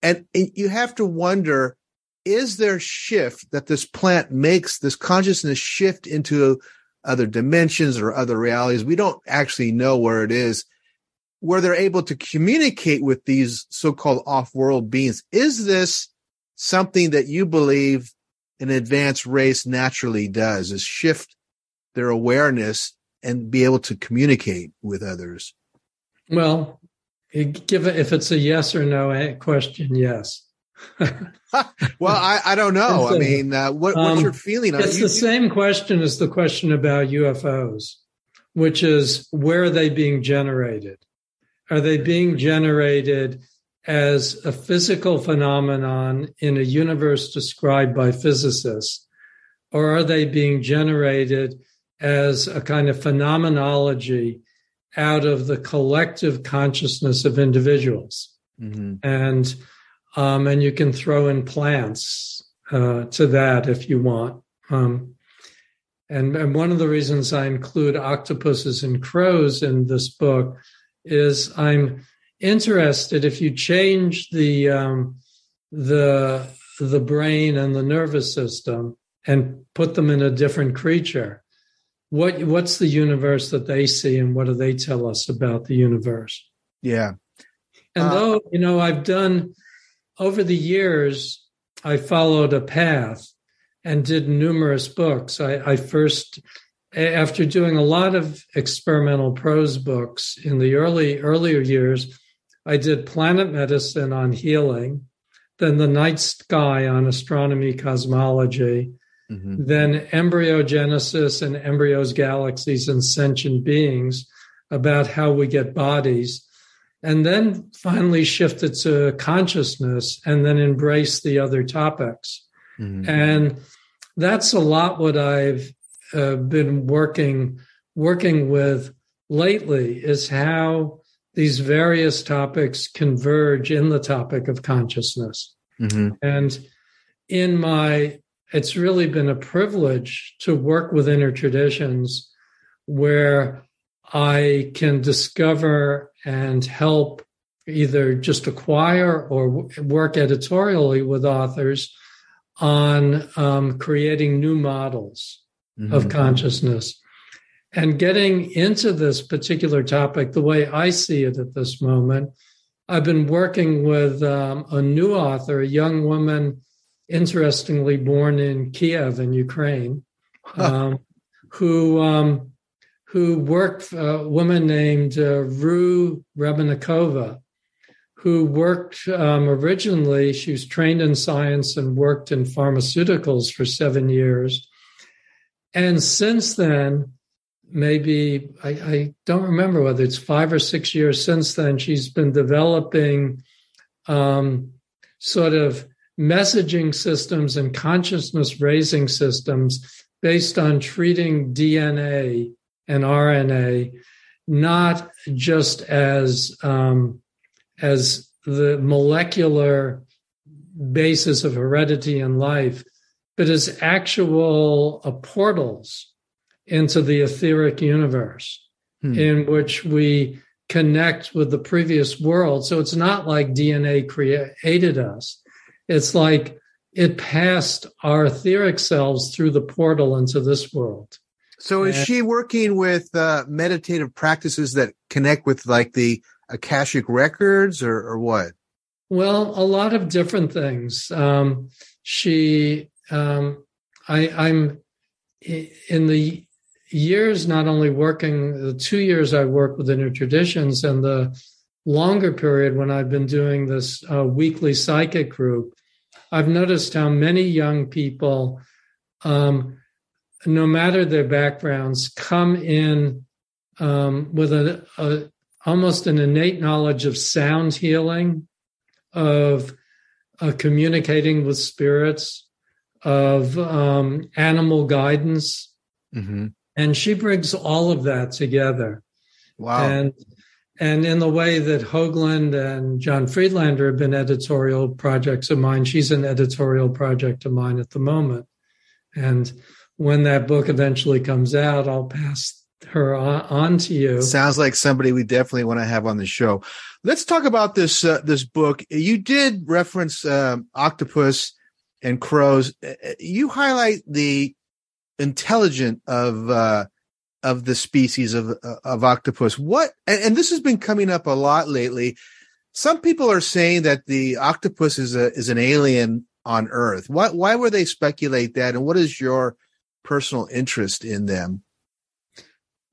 Speaker 2: And you have to wonder is there shift that this plant makes this consciousness shift into other dimensions or other realities. We don't actually know where it is. Where they're able to communicate with these so-called off-world beings is this something that you believe an advanced race naturally does is shift their awareness and be able to communicate with others?
Speaker 6: Well if it's a yes or no question yes
Speaker 2: well, I, I don't know. I mean, uh, what, what's um, your feeling?
Speaker 6: It's
Speaker 2: you,
Speaker 6: the same question as the question about UFOs, which is where are they being generated? Are they being generated as a physical phenomenon in a universe described by physicists? Or are they being generated as a kind of phenomenology out of the collective consciousness of individuals? Mm-hmm. And um, and you can throw in plants uh, to that if you want. Um, and, and one of the reasons I include octopuses and crows in this book is I'm interested if you change the um, the the brain and the nervous system and put them in a different creature what what's the universe that they see and what do they tell us about the universe
Speaker 2: yeah
Speaker 6: and uh, though you know i've done over the years, I followed a path and did numerous books. I, I, first, after doing a lot of experimental prose books in the early earlier years, I did Planet Medicine on healing, then The Night Sky on astronomy cosmology, mm-hmm. then Embryogenesis and embryos, galaxies, and sentient beings about how we get bodies and then finally shifted to consciousness and then embrace the other topics. Mm-hmm. And that's a lot what I've uh, been working working with lately is how these various topics converge in the topic of consciousness.
Speaker 2: Mm-hmm.
Speaker 6: And in my, it's really been a privilege to work with inner traditions where I can discover and help either just acquire or work editorially with authors on um, creating new models mm-hmm. of consciousness. And getting into this particular topic, the way I see it at this moment, I've been working with um, a new author, a young woman, interestingly born in Kiev in Ukraine, um, who um, who worked, a woman named uh, Ru Rebennikova, who worked um, originally, she was trained in science and worked in pharmaceuticals for seven years. And since then, maybe I, I, don't remember whether it's five or six years since then, she's been developing um, sort of messaging systems and consciousness raising systems based on treating DNA and RNA not just as um, as the molecular basis of heredity and life, but as actual uh, portals into the etheric universe hmm. in which we connect with the previous world. So it's not like DNA created us. It's like it passed our etheric selves through the portal into this world.
Speaker 2: So is she working with uh, meditative practices that connect with like the Akashic records or, or what?
Speaker 6: Well, a lot of different things. Um, she, um, I, I'm in the years not only working the two years I worked with inner traditions and the longer period when I've been doing this uh, weekly psychic group, I've noticed how many young people, um, no matter their backgrounds, come in um, with a, a, almost an innate knowledge of sound healing, of uh, communicating with spirits, of um, animal guidance.
Speaker 2: Mm-hmm.
Speaker 6: And she brings all of that together.
Speaker 2: Wow.
Speaker 6: And and in the way that Hoagland and John Friedlander have been editorial projects of mine, she's an editorial project of mine at the moment. And when that book eventually comes out, I'll pass her on to you.
Speaker 2: Sounds like somebody we definitely want to have on the show. Let's talk about this uh, this book. You did reference um, octopus and crows. Uh, uh, you highlight the intelligent of uh, of the species of of octopus. What and, and, this has been coming up a lot lately. Some people are saying that the octopus is a is an alien on Earth. Why why would they speculate that? And what is your personal interest in them?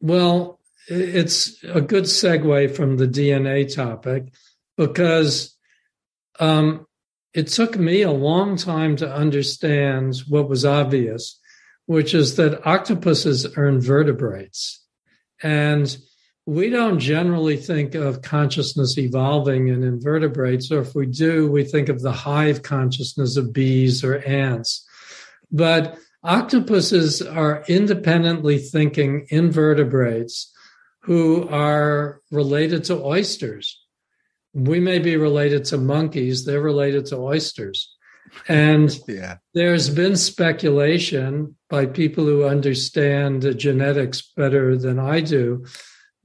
Speaker 6: Well, it's a good segue from the DNA topic because um, it took me a long time to understand what was obvious, which is that octopuses are invertebrates. And we don't generally think of consciousness evolving in invertebrates, or if we do, we think of the hive consciousness of bees or ants. But Octopuses are independently thinking invertebrates who are related to oysters. We may be related to monkeys, they're related to oysters. And
Speaker 2: yeah.
Speaker 6: there's been speculation by people who understand genetics better than I do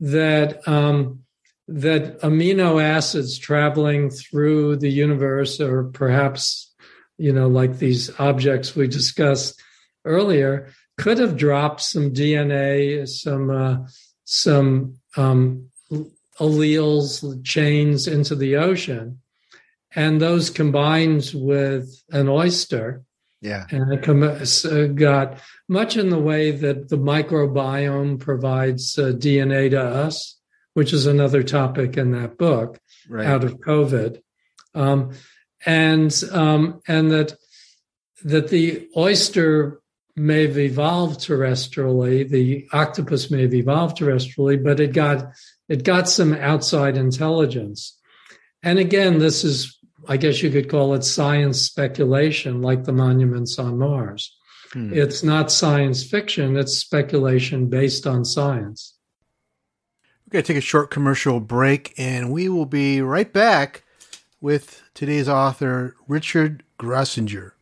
Speaker 6: that um, that amino acids traveling through the universe, or perhaps you know, like these objects we discussed, earlier could have dropped some DNA, some uh, some um, alleles, chains into the ocean, and those combined with an oyster,
Speaker 2: yeah,
Speaker 6: and it com- uh, got much in the way that the microbiome provides uh, DNA to us, which is another topic in that book,
Speaker 2: right.
Speaker 6: out of COVID, um, and um, and that that the oyster may have evolved terrestrially. The octopus may have evolved terrestrially, but it got it got some outside intelligence. And again, this is, I guess you could call it science speculation, like the monuments on Mars. Hmm. It's not science fiction; it's speculation based on science.
Speaker 2: We're going to take a short commercial break and we will be right back with today's author, Richard Grossinger.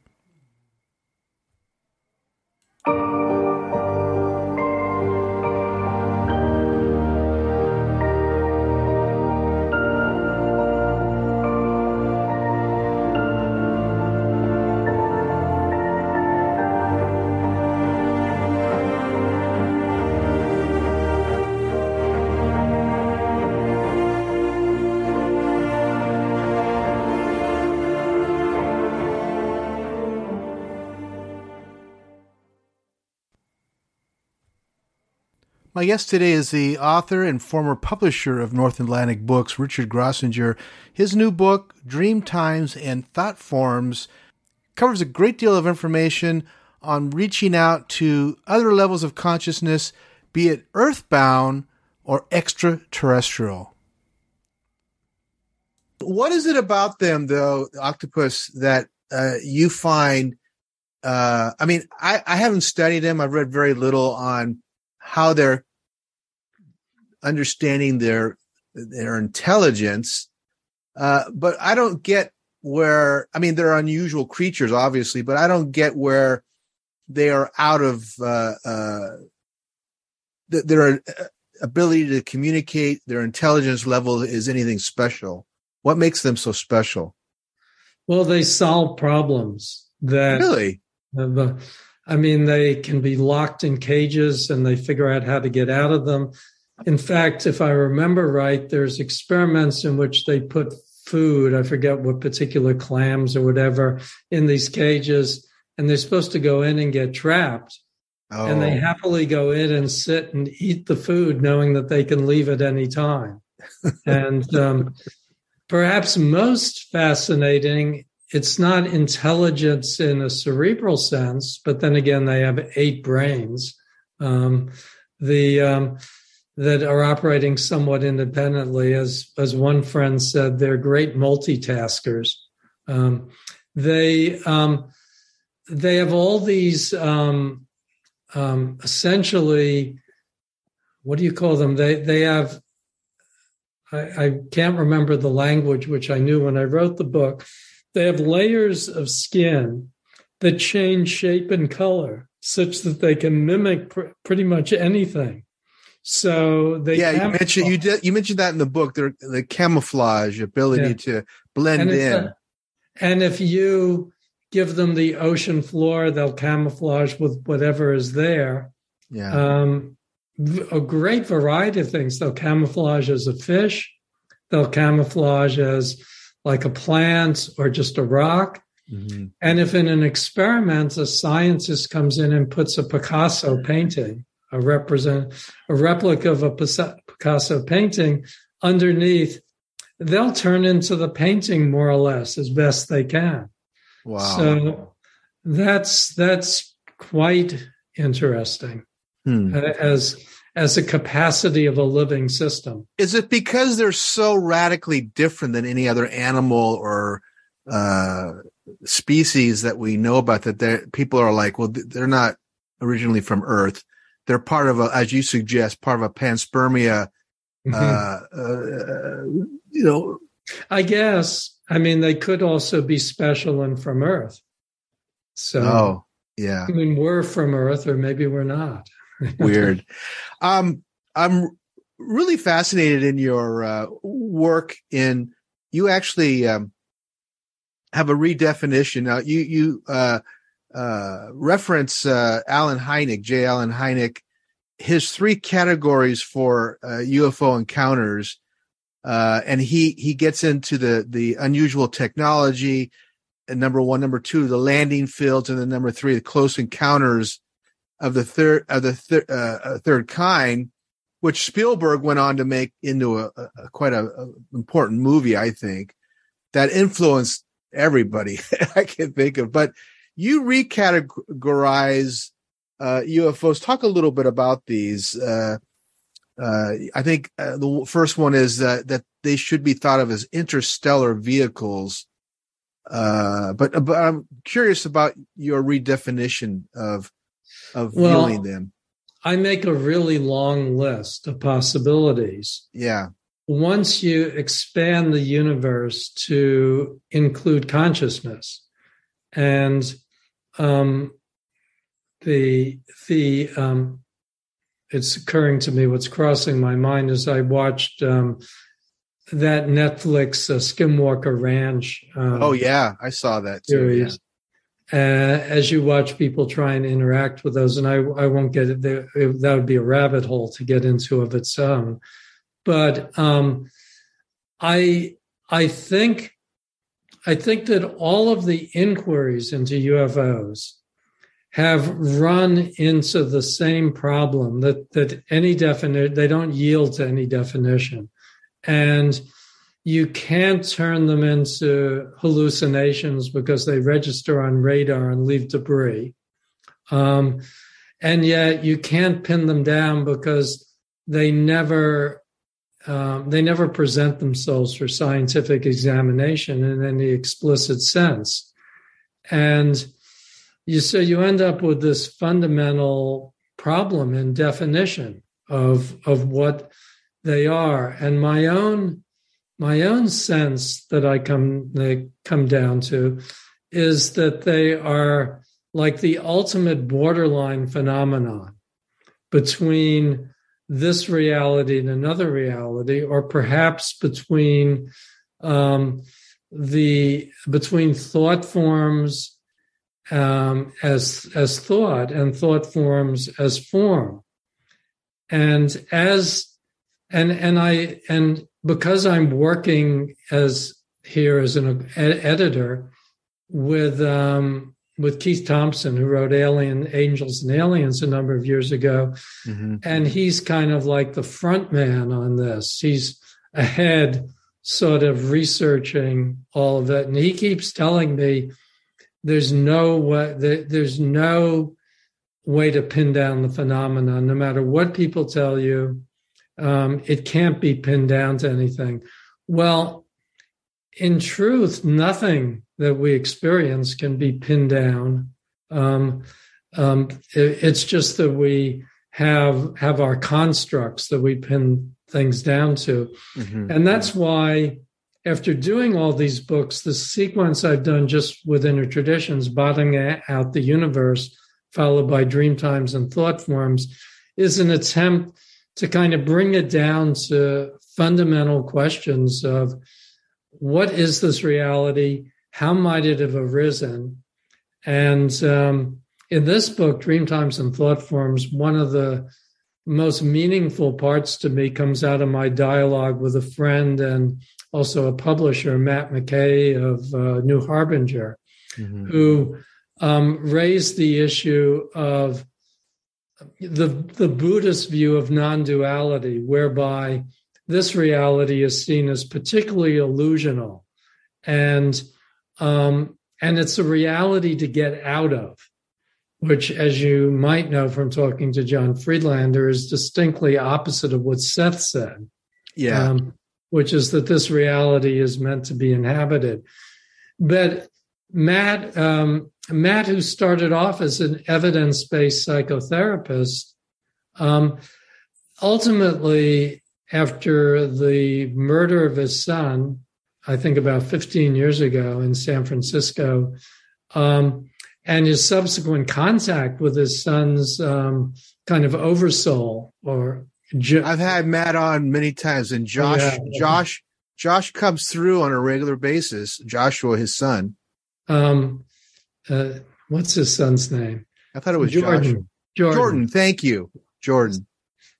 Speaker 2: My guest today is the author and former publisher of North Atlantic Books, Richard Grossinger. His new book, Dream Times and Thought Forms, covers a great deal of information on reaching out to other levels of consciousness, be it earthbound or extraterrestrial. What is it about them, though, octopus, that uh, you find? Uh, I mean, I, I haven't studied them. I've read very little on how they're understanding their their intelligence. Uh, but I don't get where I mean they're unusual creatures, obviously, but I don't get where they are out of uh, uh, their uh, ability to communicate. Their intelligence level is anything special. What makes them so special?
Speaker 6: Well, they solve problems that
Speaker 2: really.
Speaker 6: Uh, I mean, they can be locked in cages and they figure out how to get out of them. In fact, if I remember right, there's experiments in which they put food, I forget what particular clams or whatever, in these cages, and they're supposed to go in and get trapped. Oh. And they oh. happily go in and sit and eat the food, knowing that they can leave at any time. and um, perhaps most fascinating it's not intelligence in a cerebral sense, but then again, they have eight brains um, the um, that are operating somewhat independently. As as one friend said, they're great multitaskers. Um, they um, they have all these um, um, essentially. What do you call them? They they have. I, I can't remember the language which I knew when I wrote the book they have layers of skin that change shape and color such that they can mimic pr- pretty much anything. So they
Speaker 2: yeah, you mentioned you did you mentioned that in the book. They're the camouflage ability yeah. to blend in. A,
Speaker 6: and if you give them the ocean floor, they'll camouflage with whatever is there.
Speaker 2: Yeah.
Speaker 6: Um, a great variety of things. They'll camouflage as a fish. They'll camouflage as like a plant or just a rock. Mm-hmm. And if in an experiment a scientist comes in and puts a Picasso painting, a represent a replica of a Picasso painting underneath, they'll turn into the painting more or less as best they can.
Speaker 2: Wow.
Speaker 6: So that's that's quite interesting.
Speaker 2: Hmm.
Speaker 6: As as a capacity of a living system.
Speaker 2: Is it because they're so radically different than any other animal or uh, species that we know about that people are like, well, they're not originally from Earth. They're part of a, as you suggest, part of a panspermia. Mm-hmm. Uh, uh, you know,
Speaker 6: I guess. I mean, they could also be special and from Earth. So,
Speaker 2: oh, yeah.
Speaker 6: I mean, we're from Earth, or maybe we're not.
Speaker 2: Weird. Um, I'm really fascinated in your uh, work in you actually um, have a redefinition. Now you you uh, uh, reference uh, Allen Hynek, J. Allen Hynek, his three categories for UFO uh, encounters, uh, and he he gets into the the unusual technology. Number one, number two, the landing fields, and then number three, the close encounters of the third of the thir- uh, third kind, which Spielberg went on to make into a, a quite a, a, important movie, I think, that influenced everybody I can think of. But you recategorize uh, UFOs. Talk a little bit about these. Uh, uh, I think uh, the first one is that that they should be thought of as interstellar vehicles. Uh, but but I'm curious about your redefinition of of well, viewing them?
Speaker 6: I make a really long list of possibilities.
Speaker 2: Yeah.
Speaker 6: Once you expand the universe to include consciousness, and um, the the um, it's occurring to me what's crossing my mind as I watched um, that Netflix uh, Skinwalker Ranch. Um,
Speaker 2: oh yeah, I saw that too.
Speaker 6: Uh, as you watch people try and interact with those, and I, I won't get it there. That would be a rabbit hole to get into of its own. But um, I I think I think that all of the inquiries into UFOs have run into the same problem that that any definition they don't yield to any definition and you can't turn them into hallucinations because they register on radar and leave debris. Um, and yet you can't pin them down because they never um, they never present themselves for scientific examination in any explicit sense. And you so you end up with this fundamental problem in definition of of what they are. And my own my own sense that i come they come down to is that they are like the ultimate borderline phenomenon between this reality and another reality or perhaps between um, the between thought forms um, as as thought and thought forms as form. And as and and i and because i'm working as here as an ed- editor with um with keith thompson who wrote alien angels and aliens a number of years ago.
Speaker 2: Mm-hmm.
Speaker 6: and he's kind of like the front man on this. He's ahead sort of researching all of it and he keeps telling me there's no way there's no way to pin down the phenomenon no matter what people tell you um, it can't be pinned down to anything. Well in truth nothing that we experience can be pinned down. Um, um, it- it's just that we have have our constructs that we pin things down to.
Speaker 2: Mhm.
Speaker 6: and that's why, after doing all these books, the sequence I've done just with inner traditions, bottoming out the universe, followed by dream times and thought forms, is an attempt to kind of bring it down to fundamental questions of what is this reality? How might it have arisen? And um, in this book, Dream Times and Thought Forms, one of the most meaningful parts to me comes out of my dialogue with a friend and also a publisher, Matt McKay of uh, New Harbinger,
Speaker 2: Mm-hmm.
Speaker 6: who um, raised the issue of the the Buddhist view of non-duality, whereby this reality is seen as particularly illusional, and um, and it's a reality to get out of which, as you might know from talking to John Friedlander, is distinctly opposite of what Seth said.
Speaker 2: Yeah.
Speaker 6: Um, which is that this reality is meant to be inhabited. But Matt, um, Matt, who started off as an evidence-based psychotherapist, um, ultimately, after the murder of his son, I think about 15 years ago in San Francisco, um, and his subsequent contact with his son's um, kind of oversoul or
Speaker 2: I've had Matt on many times, and Josh,
Speaker 6: Yeah.
Speaker 2: Josh, Josh comes through on a regular basis. Joshua, his son.
Speaker 6: Um, uh, what's his son's name?
Speaker 2: I thought it was
Speaker 6: Jordan. Jordan.
Speaker 2: Jordan. Thank you, Jordan.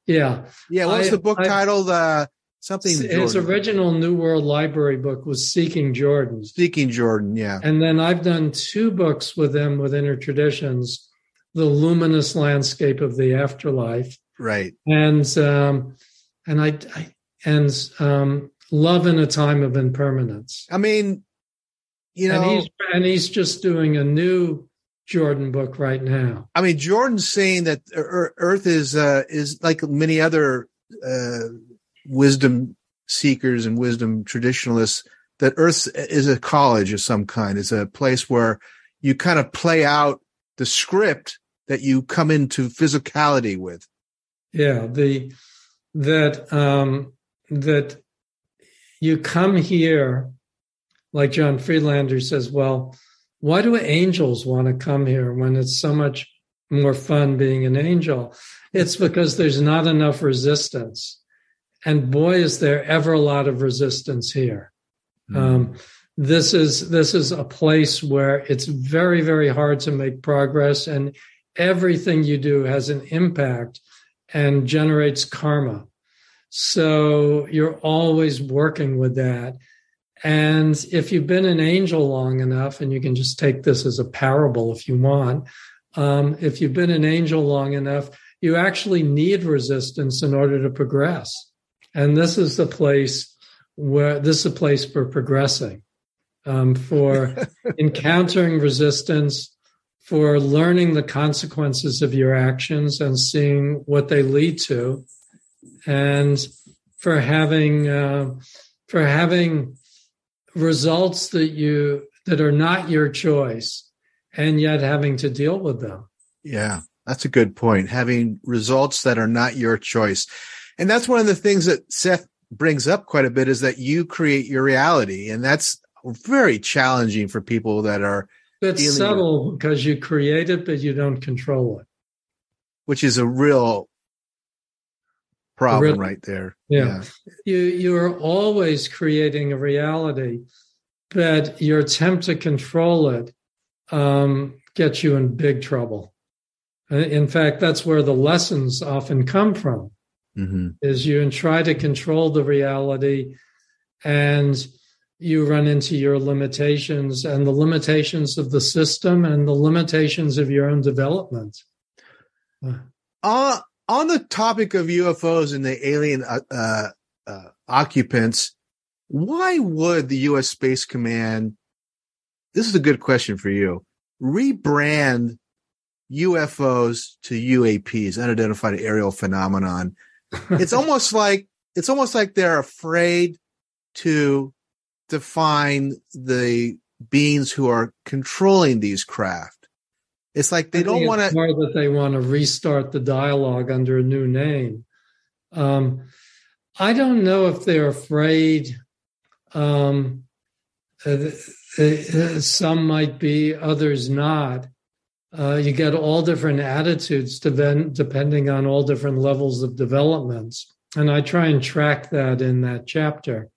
Speaker 6: Yeah.
Speaker 2: Yeah.
Speaker 6: What's
Speaker 2: the book
Speaker 6: I-
Speaker 2: titled? Uh, something.
Speaker 6: His
Speaker 2: Jordan.
Speaker 6: original New World Library book was Seeking Jordan.
Speaker 2: Seeking Jordan. Yeah.
Speaker 6: And then I've done two books with him with Inner Traditions The Luminous Landscape of the Afterlife
Speaker 2: Right.
Speaker 6: and um, and I, I and um, Love in a Time of Impermanence.
Speaker 2: I mean, you know,
Speaker 6: and he's and he's just doing a new Jordan book right now.
Speaker 2: I mean, Jordan's saying that Earth is uh, is like many other uh, wisdom seekers and wisdom traditionalists. That Earth is a college of some kind. It's a place where you kind of play out the script that you come into physicality with.
Speaker 6: Yeah, the that um, that you come here, like John Friedlander says. Well, why do angels want to come here when it's so much more fun being an angel? It's because there's not enough resistance, and boy, is there ever a lot of resistance here. Mm. Um, this is this is a place where it's very very hard to make progress and everything you do has an impact and generates karma. So you're always working with that. And if you've been an angel long enough, and you can just take this as a parable if you want, um, if you've been an angel long enough, you actually need resistance in order to progress. And this is the place where this is a place for progressing, um, for encountering resistance, for learning the consequences of your actions and seeing what they lead to, and for having uh, for having results that you that are not your choice, and yet having to deal with them.
Speaker 2: Yeah, that's a good point. Having results that are not your choice, and that's one of the things that Seth brings up quite a bit is that you create your reality, and that's very challenging for people that are
Speaker 6: it's subtle with, because you create it, but you don't control it.
Speaker 2: Which is a real problem real, right there.
Speaker 6: Yeah. yeah. You you are always creating a reality, but your attempt to control it um, gets you in big trouble. Uh, in fact, that's where the lessons often come from. Mm-hmm. Is you try to control the reality and you run into your limitations and the limitations of the system and the limitations of your own development.
Speaker 2: Uh, on the topic of UFOs and the alien uh, uh, uh, occupants, why would the U.S. Space Command? This is a good question for you. Rebrand UFOs to UAPs, unidentified aerial phenomenon. it's almost like it's almost like they're afraid to define the beings who are controlling these craft. It's like they don't want to.
Speaker 6: More that they want to restart the dialogue under a new name. Um, I don't know if they're afraid. Um, uh, uh, some might be, others not. Uh, you get all different attitudes depending on all different levels of developments. And I try and track that in that chapter.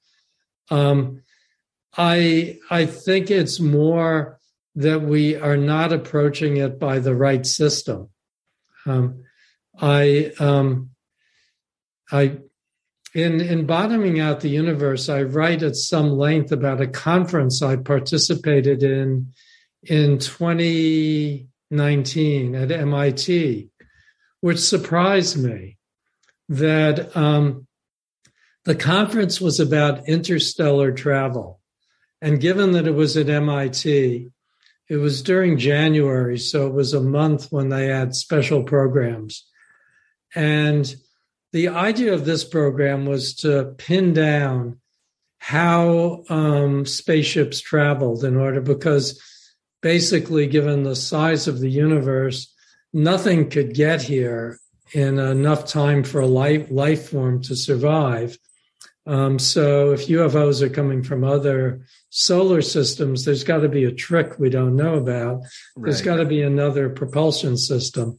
Speaker 6: Um, I I think it's more that we are not approaching it by the right system. Um, I um, I in in bottoming out the universe, I write at some length about a conference I participated in in 2019 at MIT, which surprised me that um, the conference was about interstellar travel and given that it was at MIT, it was during January, so it was a month when they had special programs. And the idea of this program was to pin down how um, spaceships traveled in order, because basically, given the size of the universe, nothing could get here in enough time for a life, life form to survive. Um, so if UFOs are coming from other solar systems, there's got to be a trick we don't know about. Right. There's got to be another propulsion system.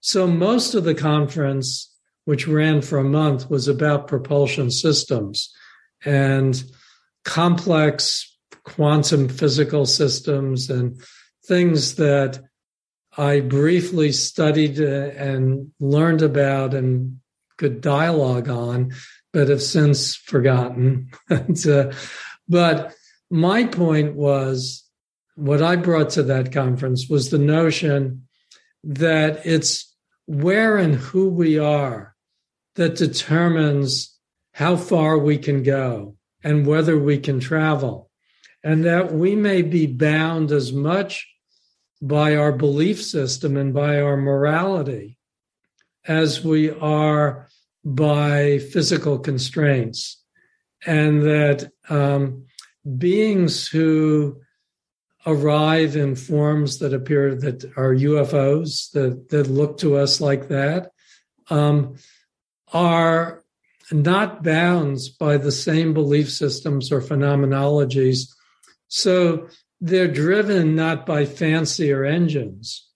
Speaker 6: So most of the conference, which ran for a month, was about propulsion systems and complex quantum physical systems and things that I briefly studied uh, and learned about and could dialogue on but have since forgotten. uh, but my point was what I brought to that conference was the notion that it's where and who we are that determines how far we can go and whether we can travel. And that we may be bound as much by our belief system and by our morality as we are by physical constraints, and that um, beings who arrive in forms that appear that are UFOs that that look to us like that um, are not bound by the same belief systems or phenomenologies. So they're driven not by fancier engines.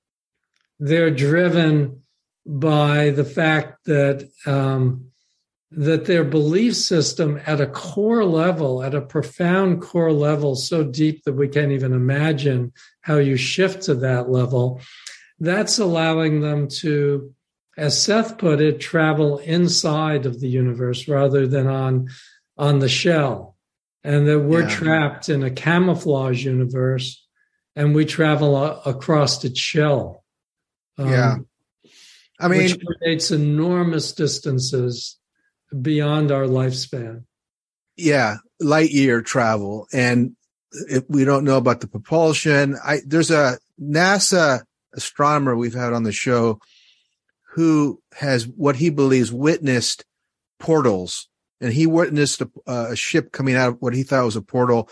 Speaker 6: They're driven by the fact that um, that their belief system at a core level, at a profound core level, so deep that we can't even imagine how you shift to that level, that's allowing them to, as Seth put it, travel inside of the universe rather than on, on the shell. And that we're yeah. trapped in a camouflage universe and we travel a, across its shell.
Speaker 2: Um, yeah. I mean,
Speaker 6: which creates enormous distances beyond our lifespan.
Speaker 2: Yeah, light year travel, and if we don't know about the propulsion. I there's a NASA astronomer we've had on the show who has what he believes witnessed portals, and he witnessed a, a ship coming out of what he thought was a portal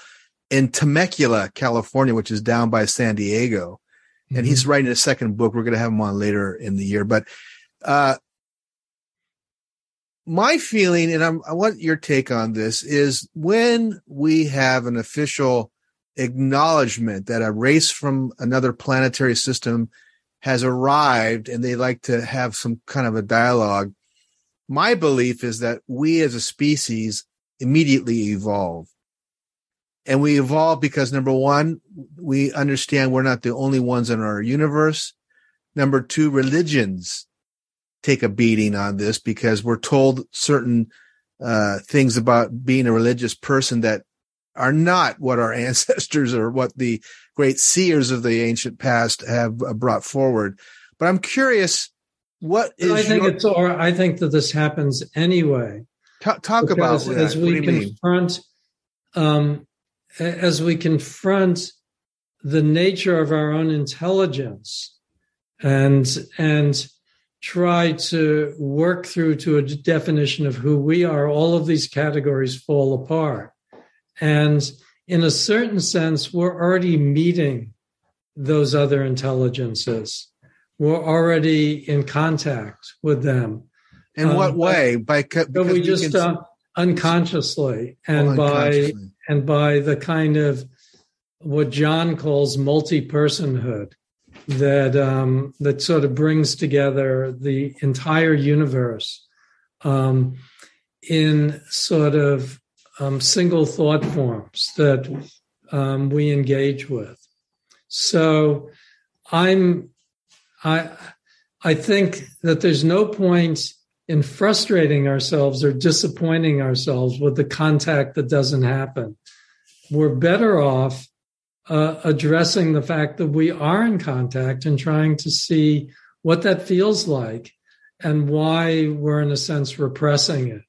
Speaker 2: in Temecula, California, which is down by San Diego. And mm-hmm. he's writing a second book. We're going to have him on later in the year, but uh, my feeling, and I'm, I want your take on this, is when we have an official acknowledgement that a race from another planetary system has arrived and they like to have some kind of a dialogue. My belief is that we as a species immediately evolve. And we evolve because number one, we understand we're not the only ones in our universe. Number two, religions take a beating on this because we're told certain uh, things about being a religious person that are not what our ancestors or what the great seers of the ancient past have uh, brought forward. But I'm curious, what is?
Speaker 6: I think
Speaker 2: your...
Speaker 6: it's. Or I think that this happens anyway.
Speaker 2: Talk, talk about that.
Speaker 6: as we confront, um, as we confront the nature of our own intelligence, and and try to work through to a definition of who we are, all of these categories fall apart. And in a certain sense, we're already meeting those other intelligences. We're already in contact with them.
Speaker 2: In um, what way? By
Speaker 6: but we just uh, unconsciously and oh, by and by the kind of what John calls multi-personhood that um, that sort of brings together the entire universe um, in sort of um, single thought forms that um, we engage with. So I'm I I think that there's no point in frustrating ourselves or disappointing ourselves with the contact that doesn't happen. We're better off uh, addressing the fact that we are in contact and trying to see what that feels like and why we're in a sense repressing it.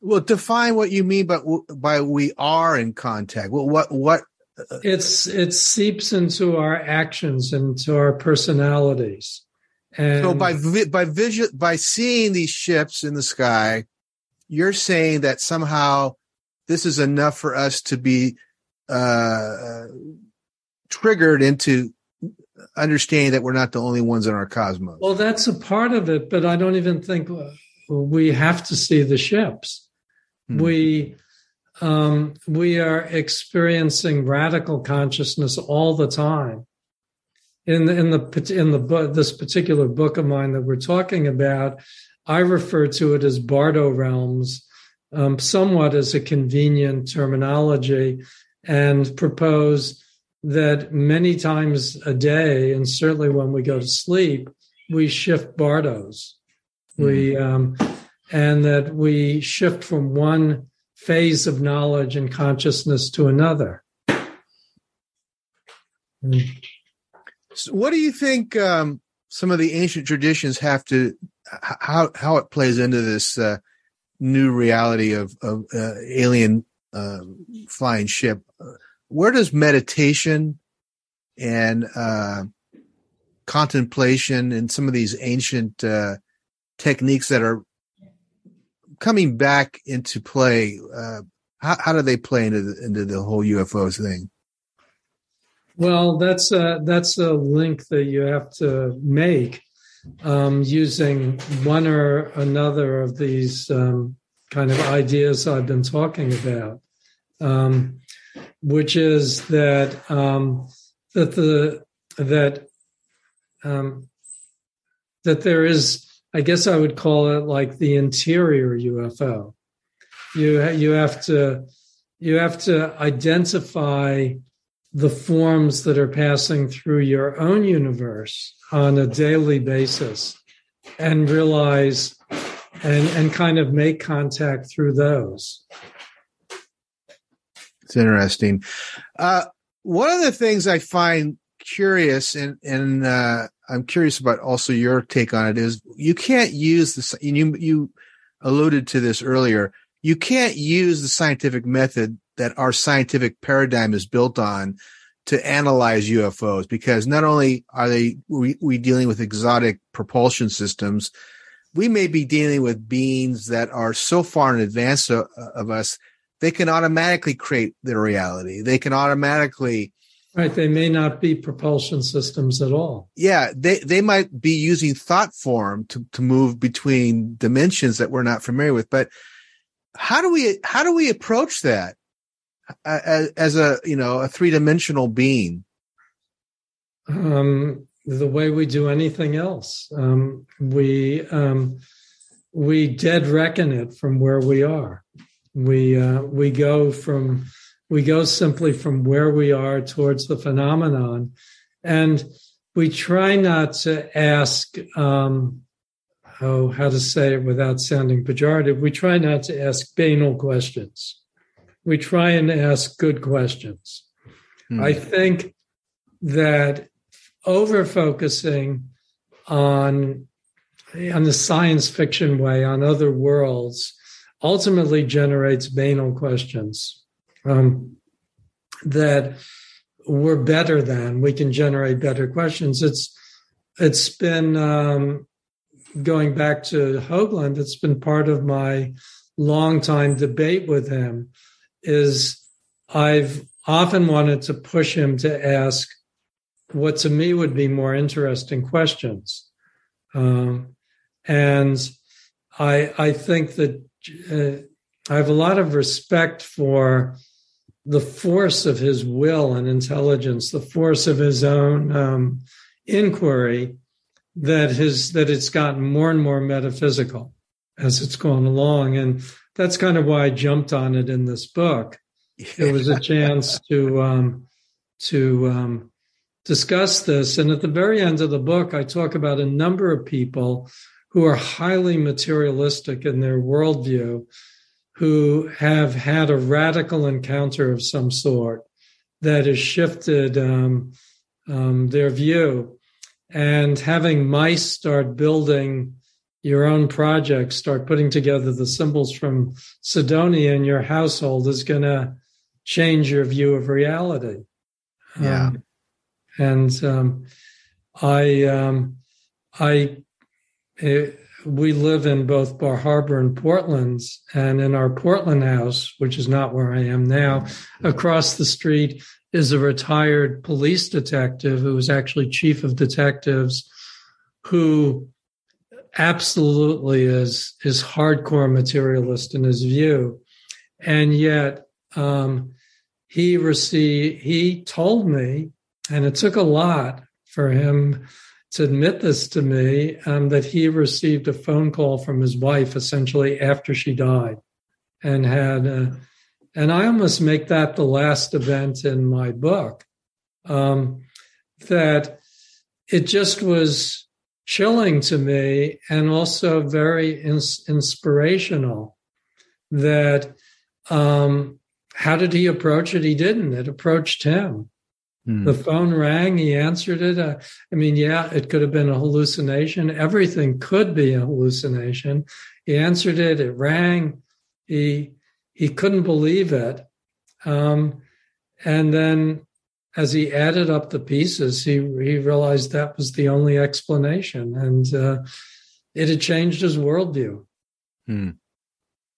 Speaker 2: Well, define what you mean by by we are in contact. Well, what what?
Speaker 6: Uh, it's it seeps into our actions, into our personalities. And
Speaker 2: so by by vision by seeing these ships in the sky, you're saying that somehow this is enough for us to be uh, triggered into understanding that we're not the only ones in our cosmos.
Speaker 6: Well, that's a part of it, but I don't even think we have to see the ships. Hmm. We um, we are experiencing radical consciousness all the time. In the in the in the this particular book of mine that we're talking about, I refer to it as Bardo realms, um, somewhat as a convenient terminology, and propose that many times a day, and certainly when we go to sleep, we shift bardos. Mm-hmm. We um, and that we shift from one phase of knowledge and consciousness to another.
Speaker 2: So what do you think um, some of the ancient traditions have to how how it plays into this uh, new reality of of uh, alien uh, flying ship? where does meditation and uh, contemplation and some of these ancient uh, techniques that are coming back into play uh, how, how, do they play into the, into the whole UFOs thing?
Speaker 6: Well, that's a, that's a link that you have to make. um, using one or another of these um, kind of ideas I've been talking about, um, which is that um, that the that um, that there is, I guess I would call it like the interior UFO. You you have to you have to identify the forms that are passing through your own universe on a daily basis and realize and and kind of make contact through those.
Speaker 2: It's interesting. Uh, one of the things i find curious and and uh, i'm curious about also your take on it is you can't use this you you alluded to this earlier you can't use the scientific method that our scientific paradigm is built on to analyze UFOs because not only are they we, we dealing with exotic propulsion systems, we may be dealing with beings that are so far in advance of, of us, they can automatically create their reality. They can automatically
Speaker 6: Right. They may not be propulsion systems at all.
Speaker 2: Yeah. They, they might be using thought form to, to move between dimensions that we're not familiar with. But how do we, how do we approach that? As, as a you know a three dimensional being?
Speaker 6: Um, the way we do anything else, um, we um, we dead reckon it from where we are. We uh, we go from we go simply from where we are towards the phenomenon, and we try not to ask. Um, oh, how to say it without sounding pejorative? We try not to ask banal questions we try and ask good questions. Hmm. I think that over focusing on on the science fiction way on other worlds ultimately generates banal questions um, that we're better than we can generate better questions it's it's been um, going back to Hoagland it's been part of my long time debate with him is I've often wanted to push him to ask what to me would be more interesting questions. Um, and I, I think that uh, I have a lot of respect for the force of his will and intelligence, the force of his own um, inquiry that his that it's gotten more and more metaphysical as it's gone along. And that's kind of why I jumped on it in this book. It was a chance to um, to um, discuss this, and at the very end of the book, I talk about a number of people who are highly materialistic in their worldview, who have had a radical encounter of some sort that has shifted um, um their view, and having mice start building your own project, start putting together the symbols from Cydonia in your household is going to change your view of reality.
Speaker 2: Yeah.
Speaker 6: Um, and um, I, um, I, it, we live in both Bar Harbor and Portland, and in our Portland house, which is not where I am now, across the street is a retired police detective who was actually chief of detectives who absolutely is is hardcore materialist in his view, and yet um, he received. He told me, and it took a lot for him to admit this to me, um, that he received a phone call from his wife essentially after she died, and had. A, and I almost make that the last event in my book. Um, that it just was chilling to me and also very ins- inspirational that um, how did he approach it? He didn't. It approached him. Mm. the phone rang. He answered it. Uh, i mean yeah it could have been a hallucination. Everything could be a hallucination. He answered it. It rang. He he couldn't believe it. Um, and then as he added up the pieces, he he realized that was the only explanation, and uh, it had changed his worldview.
Speaker 2: Hmm.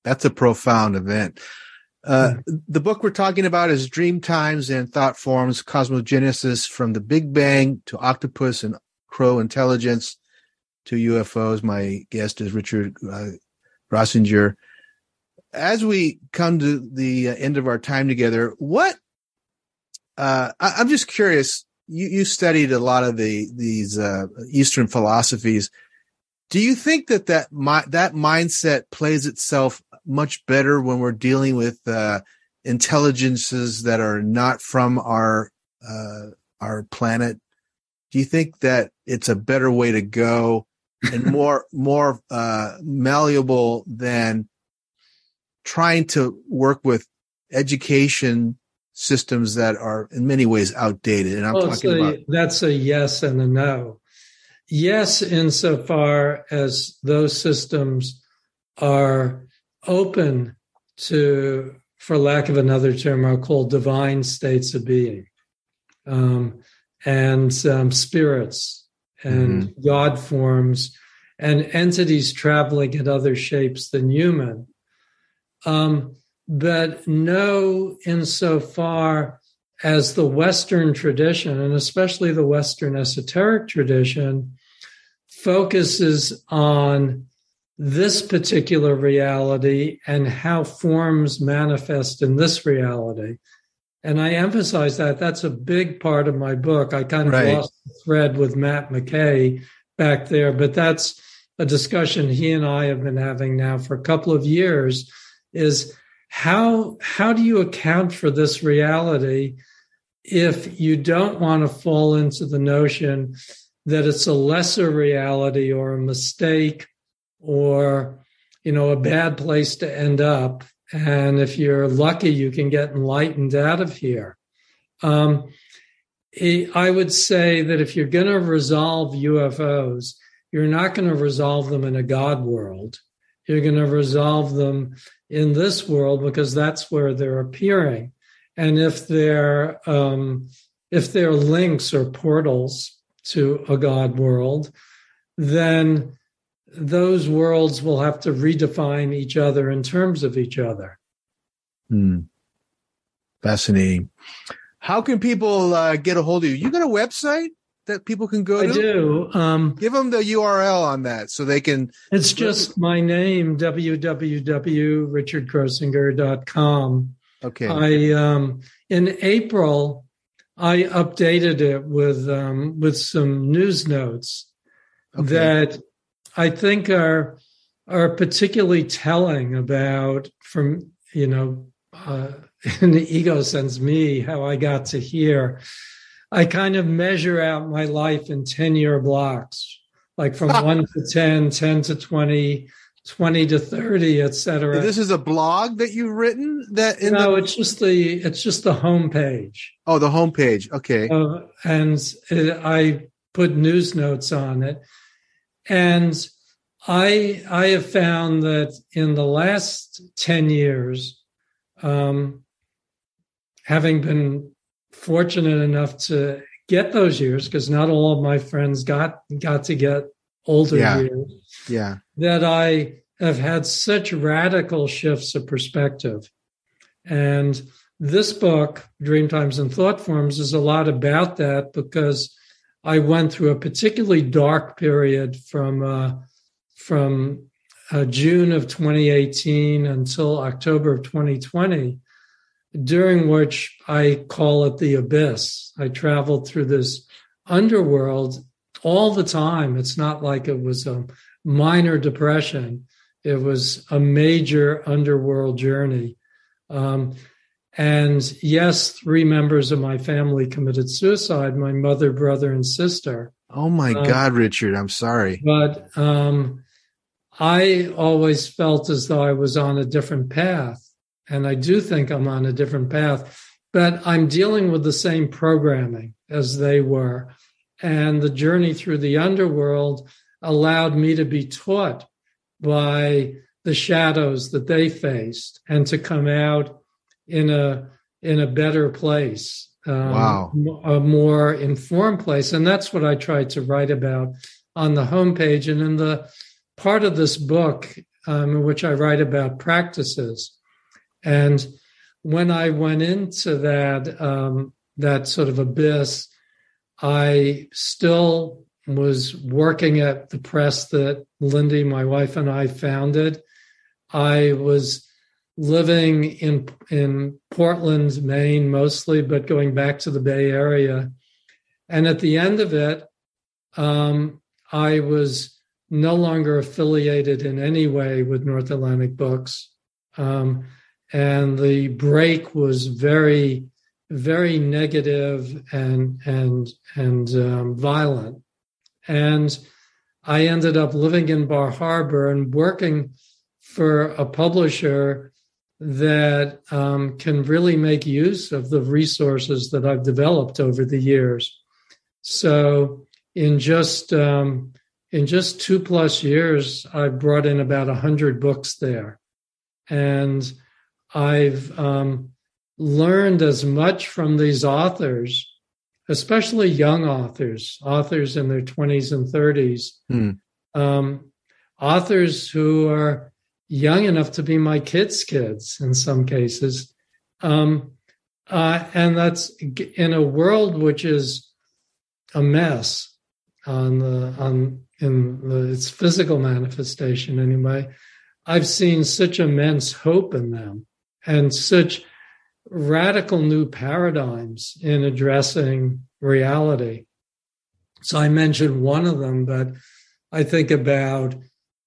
Speaker 2: That's a profound event. Uh, hmm. The book we're talking about is Dream Times and Thought Forms Cosmogenesis from the Big Bang to Octopus and Crow Intelligence. to UFOs. My guest is Richard uh, Grossinger. As we come to the uh, end of our time together, what uh, I, am just curious. You, you studied a lot of the these uh, Eastern philosophies. Do you think that that mi- that mindset plays itself much better when we're dealing with uh, intelligences that are not from our uh, our planet? Do you think that it's a better way to go and more more uh, malleable than trying to work with education systems that are in many ways outdated? And I'm
Speaker 6: well,
Speaker 2: talking
Speaker 6: so
Speaker 2: about
Speaker 6: that's a yes and a no. Yes, insofar as those systems are open to, for lack of another term, are called divine states of being um, and um, spirits and mm-hmm. God forms and entities traveling in other shapes than human. Um, but no, insofar as the Western tradition, and especially the Western esoteric tradition, focuses on this particular reality and how forms manifest in this reality. And I emphasize that that's a big part of my book. I kind of right. lost the thread with Matt McKay back there, but that's a discussion he and I have been having now for a couple of years is how how do you account for this reality if you don't want to fall into the notion that it's a lesser reality or a mistake or you know a bad place to end up? And if you're lucky you can get enlightened out of here. Um, i would say that if you're going to resolve ufos you're not going to resolve them in a god world you're going to resolve them in this world because that's where they're appearing and if they're um, if they're links or portals to a God world, then those worlds will have to redefine each other in terms of each other.
Speaker 2: Hmm. Fascinating. How can people uh, get a hold of you? You got a website that people can go
Speaker 6: I
Speaker 2: to?
Speaker 6: I do. Um,
Speaker 2: Give them the URL on that so they can.
Speaker 6: It's just my name, www.richardgrossinger.com.
Speaker 2: Okay.
Speaker 6: I um, in April I updated it with um, with some news notes okay. that I think are are particularly telling about from you know uh, in the ego sense me how I got to here. I kind of measure out my life in 10 year blocks, like from one to 10, 10 to 20, 20 to 30, etc.
Speaker 2: This is a blog that you've written that
Speaker 6: in No, the... it's just the it's just the homepage.
Speaker 2: Oh, the homepage. Okay.
Speaker 6: Uh, and it, I put news notes on it. And I I have found that in the last 10 years, um, having been fortunate enough to get those years, because not all of my friends got got to get older
Speaker 2: yeah.
Speaker 6: years.
Speaker 2: Yeah.
Speaker 6: That I have had such radical shifts of perspective. And this book, Dreamtimes and Thought Forms, is a lot about that because I went through a particularly dark period from uh, from uh, June of 2018 until October of 2020, during which I call it the abyss. I traveled through this underworld all the time. It's not like it was a minor depression. It was a major underworld journey. Um, and yes, three members of my family committed suicide my mother, brother, and sister.
Speaker 2: Oh my um, God, Richard, I'm sorry.
Speaker 6: But um, I always felt as though I was on a different path. And I do think I'm on a different path, but I'm dealing with the same programming as they were. And the journey through the underworld allowed me to be taught by the shadows that they faced and to come out in a in a better place
Speaker 2: um, wow.
Speaker 6: a more informed place. And that's what i tried to write about on the homepage and in the part of this book um, in which i write about practices and when i went into that um, that sort of abyss i still was working at the press that Lindy, my wife, and I founded. I was living in in Portland, Maine, mostly, but going back to the Bay Area. And at the end of it, um, I was no longer affiliated in any way with North Atlantic Books. Um, and the break was very, very negative and and and um, violent. And I ended up living in Bar Harbor and working for a publisher that um, can really make use of the resources that I've developed over the years. So in just um, in just two plus years, I've brought in about a hundred books there, and I've um, learned as much from these authors, especially young authors, authors in their twenties and thirties,
Speaker 2: Hmm.
Speaker 6: um, authors who are young enough to be my kids' kids in some cases. Um, uh, and that's in a world which is a mess on the on in the, its physical manifestation anyway. I've seen such immense hope in them and such radical new paradigms in addressing reality. So I mentioned one of them, but I think about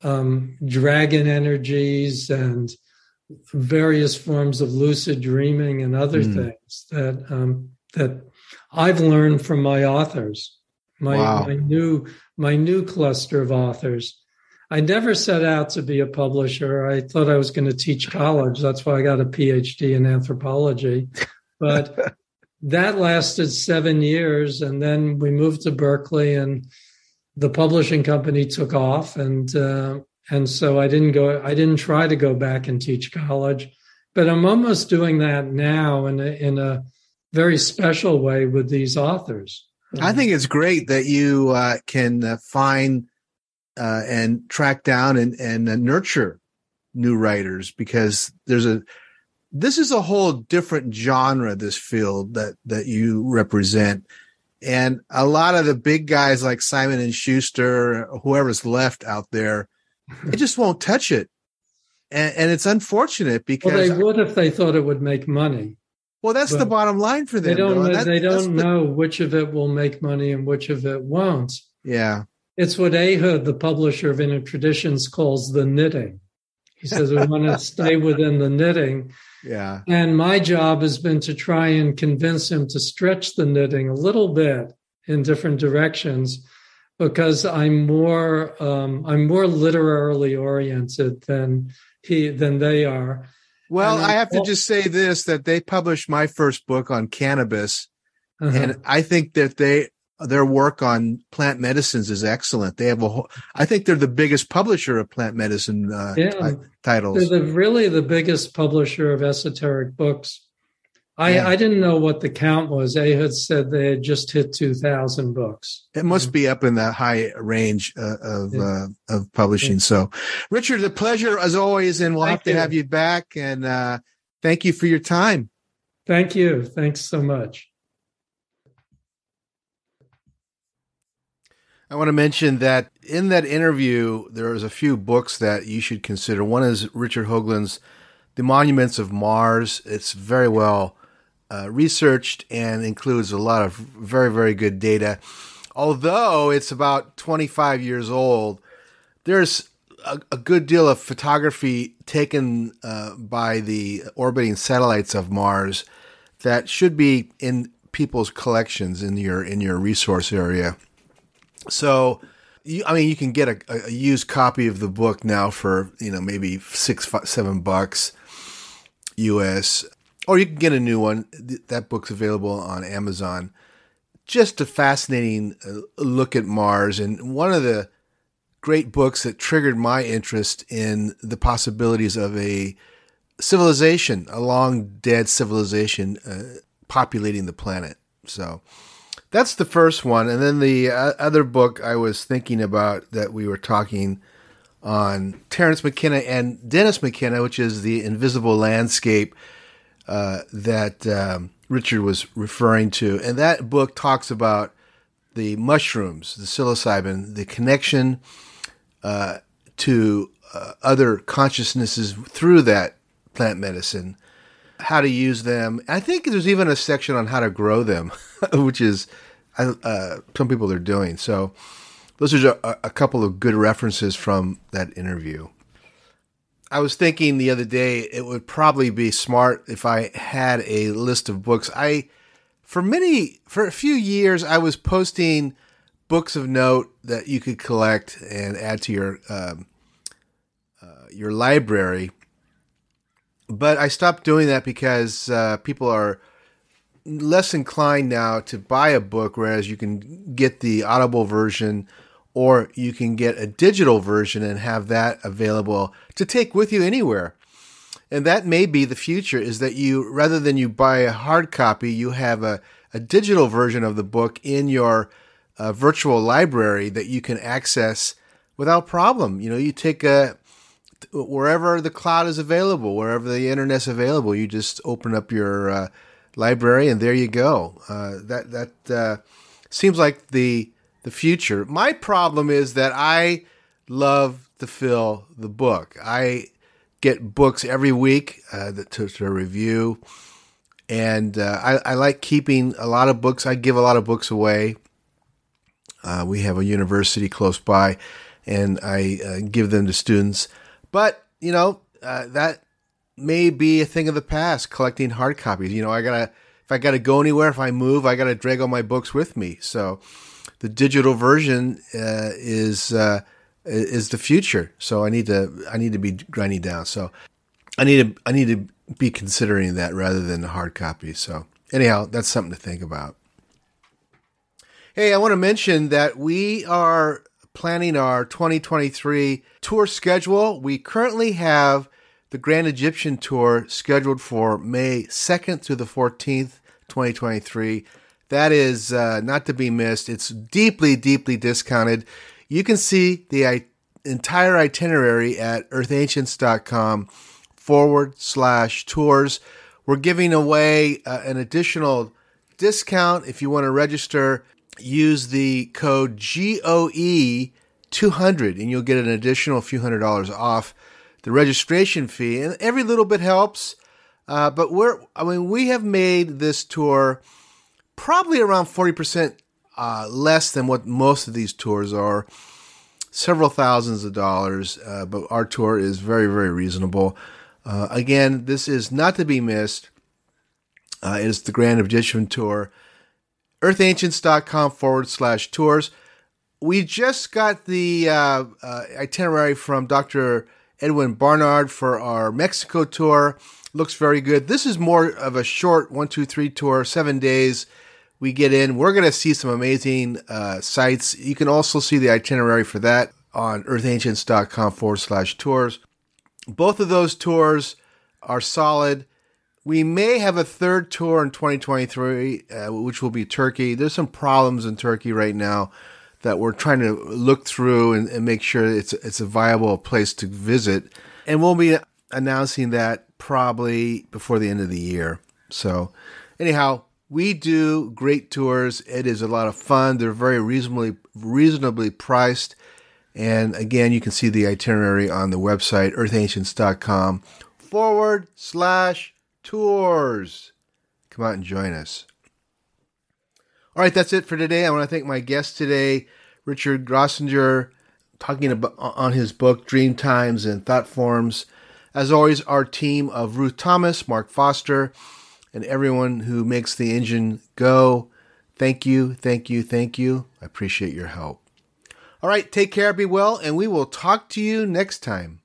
Speaker 6: um, dragon energies and various forms of lucid dreaming and other
Speaker 2: Mm.
Speaker 6: things that um, that I've learned from my authors. My
Speaker 2: Wow.
Speaker 6: my new my new cluster of authors. I never set out to be a publisher. I thought I was going to teach college. That's why I got a PhD in anthropology. But that lasted seven years, and then we moved to Berkeley, and the publishing company took off, and uh, and so I didn't go. I didn't try to go back and teach college, but I'm almost doing that now in a, in a very special way with these authors.
Speaker 2: I think it's great that you uh, can uh, find uh, and track down and and uh, nurture new writers because there's a this is a whole different genre this field that that you represent and a lot of the big guys like Simon and Schuster whoever's left out there they just won't touch it and, and it's unfortunate because
Speaker 6: Well, they would if they thought it would make money.
Speaker 2: well that's the bottom line for them
Speaker 6: They don't. know
Speaker 2: That-
Speaker 6: they don't
Speaker 2: the-
Speaker 6: know which of it will make money and which of it won't.
Speaker 2: yeah
Speaker 6: It's what Ehud, the publisher of Inner Traditions, calls the knitting. He says we want to stay within the knitting.
Speaker 2: yeah
Speaker 6: And my job has been to try and convince him to stretch the knitting a little bit in different directions because I'm more um, I'm more literarily oriented than he than they are.
Speaker 2: Well, I
Speaker 6: I'm
Speaker 2: have to just say this that they published my first book on cannabis
Speaker 6: Uh-huh.
Speaker 2: and I think that they their work on plant medicines is excellent. They have a whole I think they're the biggest publisher of plant medicine uh,
Speaker 6: Yeah.
Speaker 2: ti- titles.
Speaker 6: They're the, really the biggest publisher of esoteric books. I,
Speaker 2: Yeah.
Speaker 6: I didn't know what the count was. Ehud said they had just hit 2,000 books.
Speaker 2: It must be up in that high range uh, of uh, of publishing. So, Richard, a pleasure as always, and we'll
Speaker 6: Thank
Speaker 2: have to have you back. And uh, thank you for your time.
Speaker 6: Thank you. Thanks so much.
Speaker 2: I want to mention that in that interview, there is a few books that you should consider. One is Richard Hoagland's The Monuments of Mars. It's very well uh, researched and includes a lot of very, very good data. Although it's about 25 years old, there's a, a good deal of photography taken uh, by the orbiting satellites of Mars that should be in people's collections in your in your resource area. So, you, I mean, you can get a, a used copy of the book now for you know maybe six, five, seven bucks U.S. Or you can get a new one. That book's available on Amazon. Just a fascinating uh, look at Mars, and one of the great books that triggered my interest in the possibilities of a civilization, a long dead civilization, uh, populating the planet. So that's the first one, and then the uh, other book I was thinking about that we were talking on Terence McKenna and Dennis McKenna, which is the Invisible Landscape uh, that um, Richard was referring to, and that book talks about the mushrooms, the psilocybin, the connection uh, to uh, other consciousnesses through that plant medicine, how to use them. I think there's even a section on how to grow them, which is uh, some people are doing. So those are a, a couple of good references from that interview. I was thinking the other day it would probably be smart if I had a list of books. I for many for a few years I was posting books of note that you could collect and add to your um, uh, your library. But I stopped doing that because uh, people are less inclined now to buy a book, whereas you can get the Audible version or you can get a digital version and have that available to take with you anywhere. And that may be the future is that you, rather than you buy a hard copy, you have a, a digital version of the book in your uh, virtual library that you can access without problem. You know, you take a, wherever the cloud is available, wherever the internet's available, you just open up your uh, library and there you go. Uh, that, that uh, seems like the, the future. My problem is that I love to fill the book. I get books every week uh, to, to review, and uh, I, I, like keeping a lot of books. I give a lot of books away. Uh, we have a university close by, and I uh, give them to students. But you know uh, that may be a thing of the past. Collecting hard copies. You know, I gotta if I gotta go anywhere, if I move, I gotta drag all my books with me. So the digital version uh, is uh, is the future. So I need to I need to be grinding down. So I need to I need to be considering that rather than the hard copy. So anyhow, that's something to think about. Hey, I want to mention that we are planning our 2023 tour schedule. We currently have the Grand Egyptian Tour scheduled for May 2nd through the 14th, 2023. That is uh, not to be missed. It's deeply, deeply discounted. You can see the entire itinerary at earthancients.com forward slash tours. We're giving away uh, an additional discount if you want to register. Use the code GOE200 and you'll get an additional few hundred dollars off the registration fee. And every little bit helps. Uh, but we're, I mean, we have made this tour probably around 40% uh, less than what most of these tours are. Several thousands of dollars, uh, but our tour is very, very reasonable. Uh, again, this is not to be missed. Uh, it is the Grand Egyptian Tour. EarthAncients.com forward slash tours. We just got the uh, uh, itinerary from Dr. Edwin Barnhart for our Mexico tour. Looks very good. This is more of a short one, two, three tour, seven days we get in. We're going to see some amazing uh, sites. You can also see the itinerary for that on earthancients.com forward slash tours. Both of those tours are solid. We may have a third tour in 2023, uh, which will be Turkey. There's some problems in Turkey right now that we're trying to look through and, and make sure it's it's a viable place to visit. And we'll be announcing that probably before the end of the year. So, anyhow, we do great tours. It is a lot of fun. They're very reasonably reasonably priced. And again, you can see the itinerary on the website, earthancients.com forward slash tours. Come out and join us. All right, that's it for today. I want to thank my guest today, Richard Grossinger, talking about on his book Dream Times and Thought Forms. As always, our team of Ruth Thomas, Mark Foster, and everyone who makes the engine go. Thank you, thank you, thank you. I appreciate your help. All right, take care, be well, and we will talk to you next time.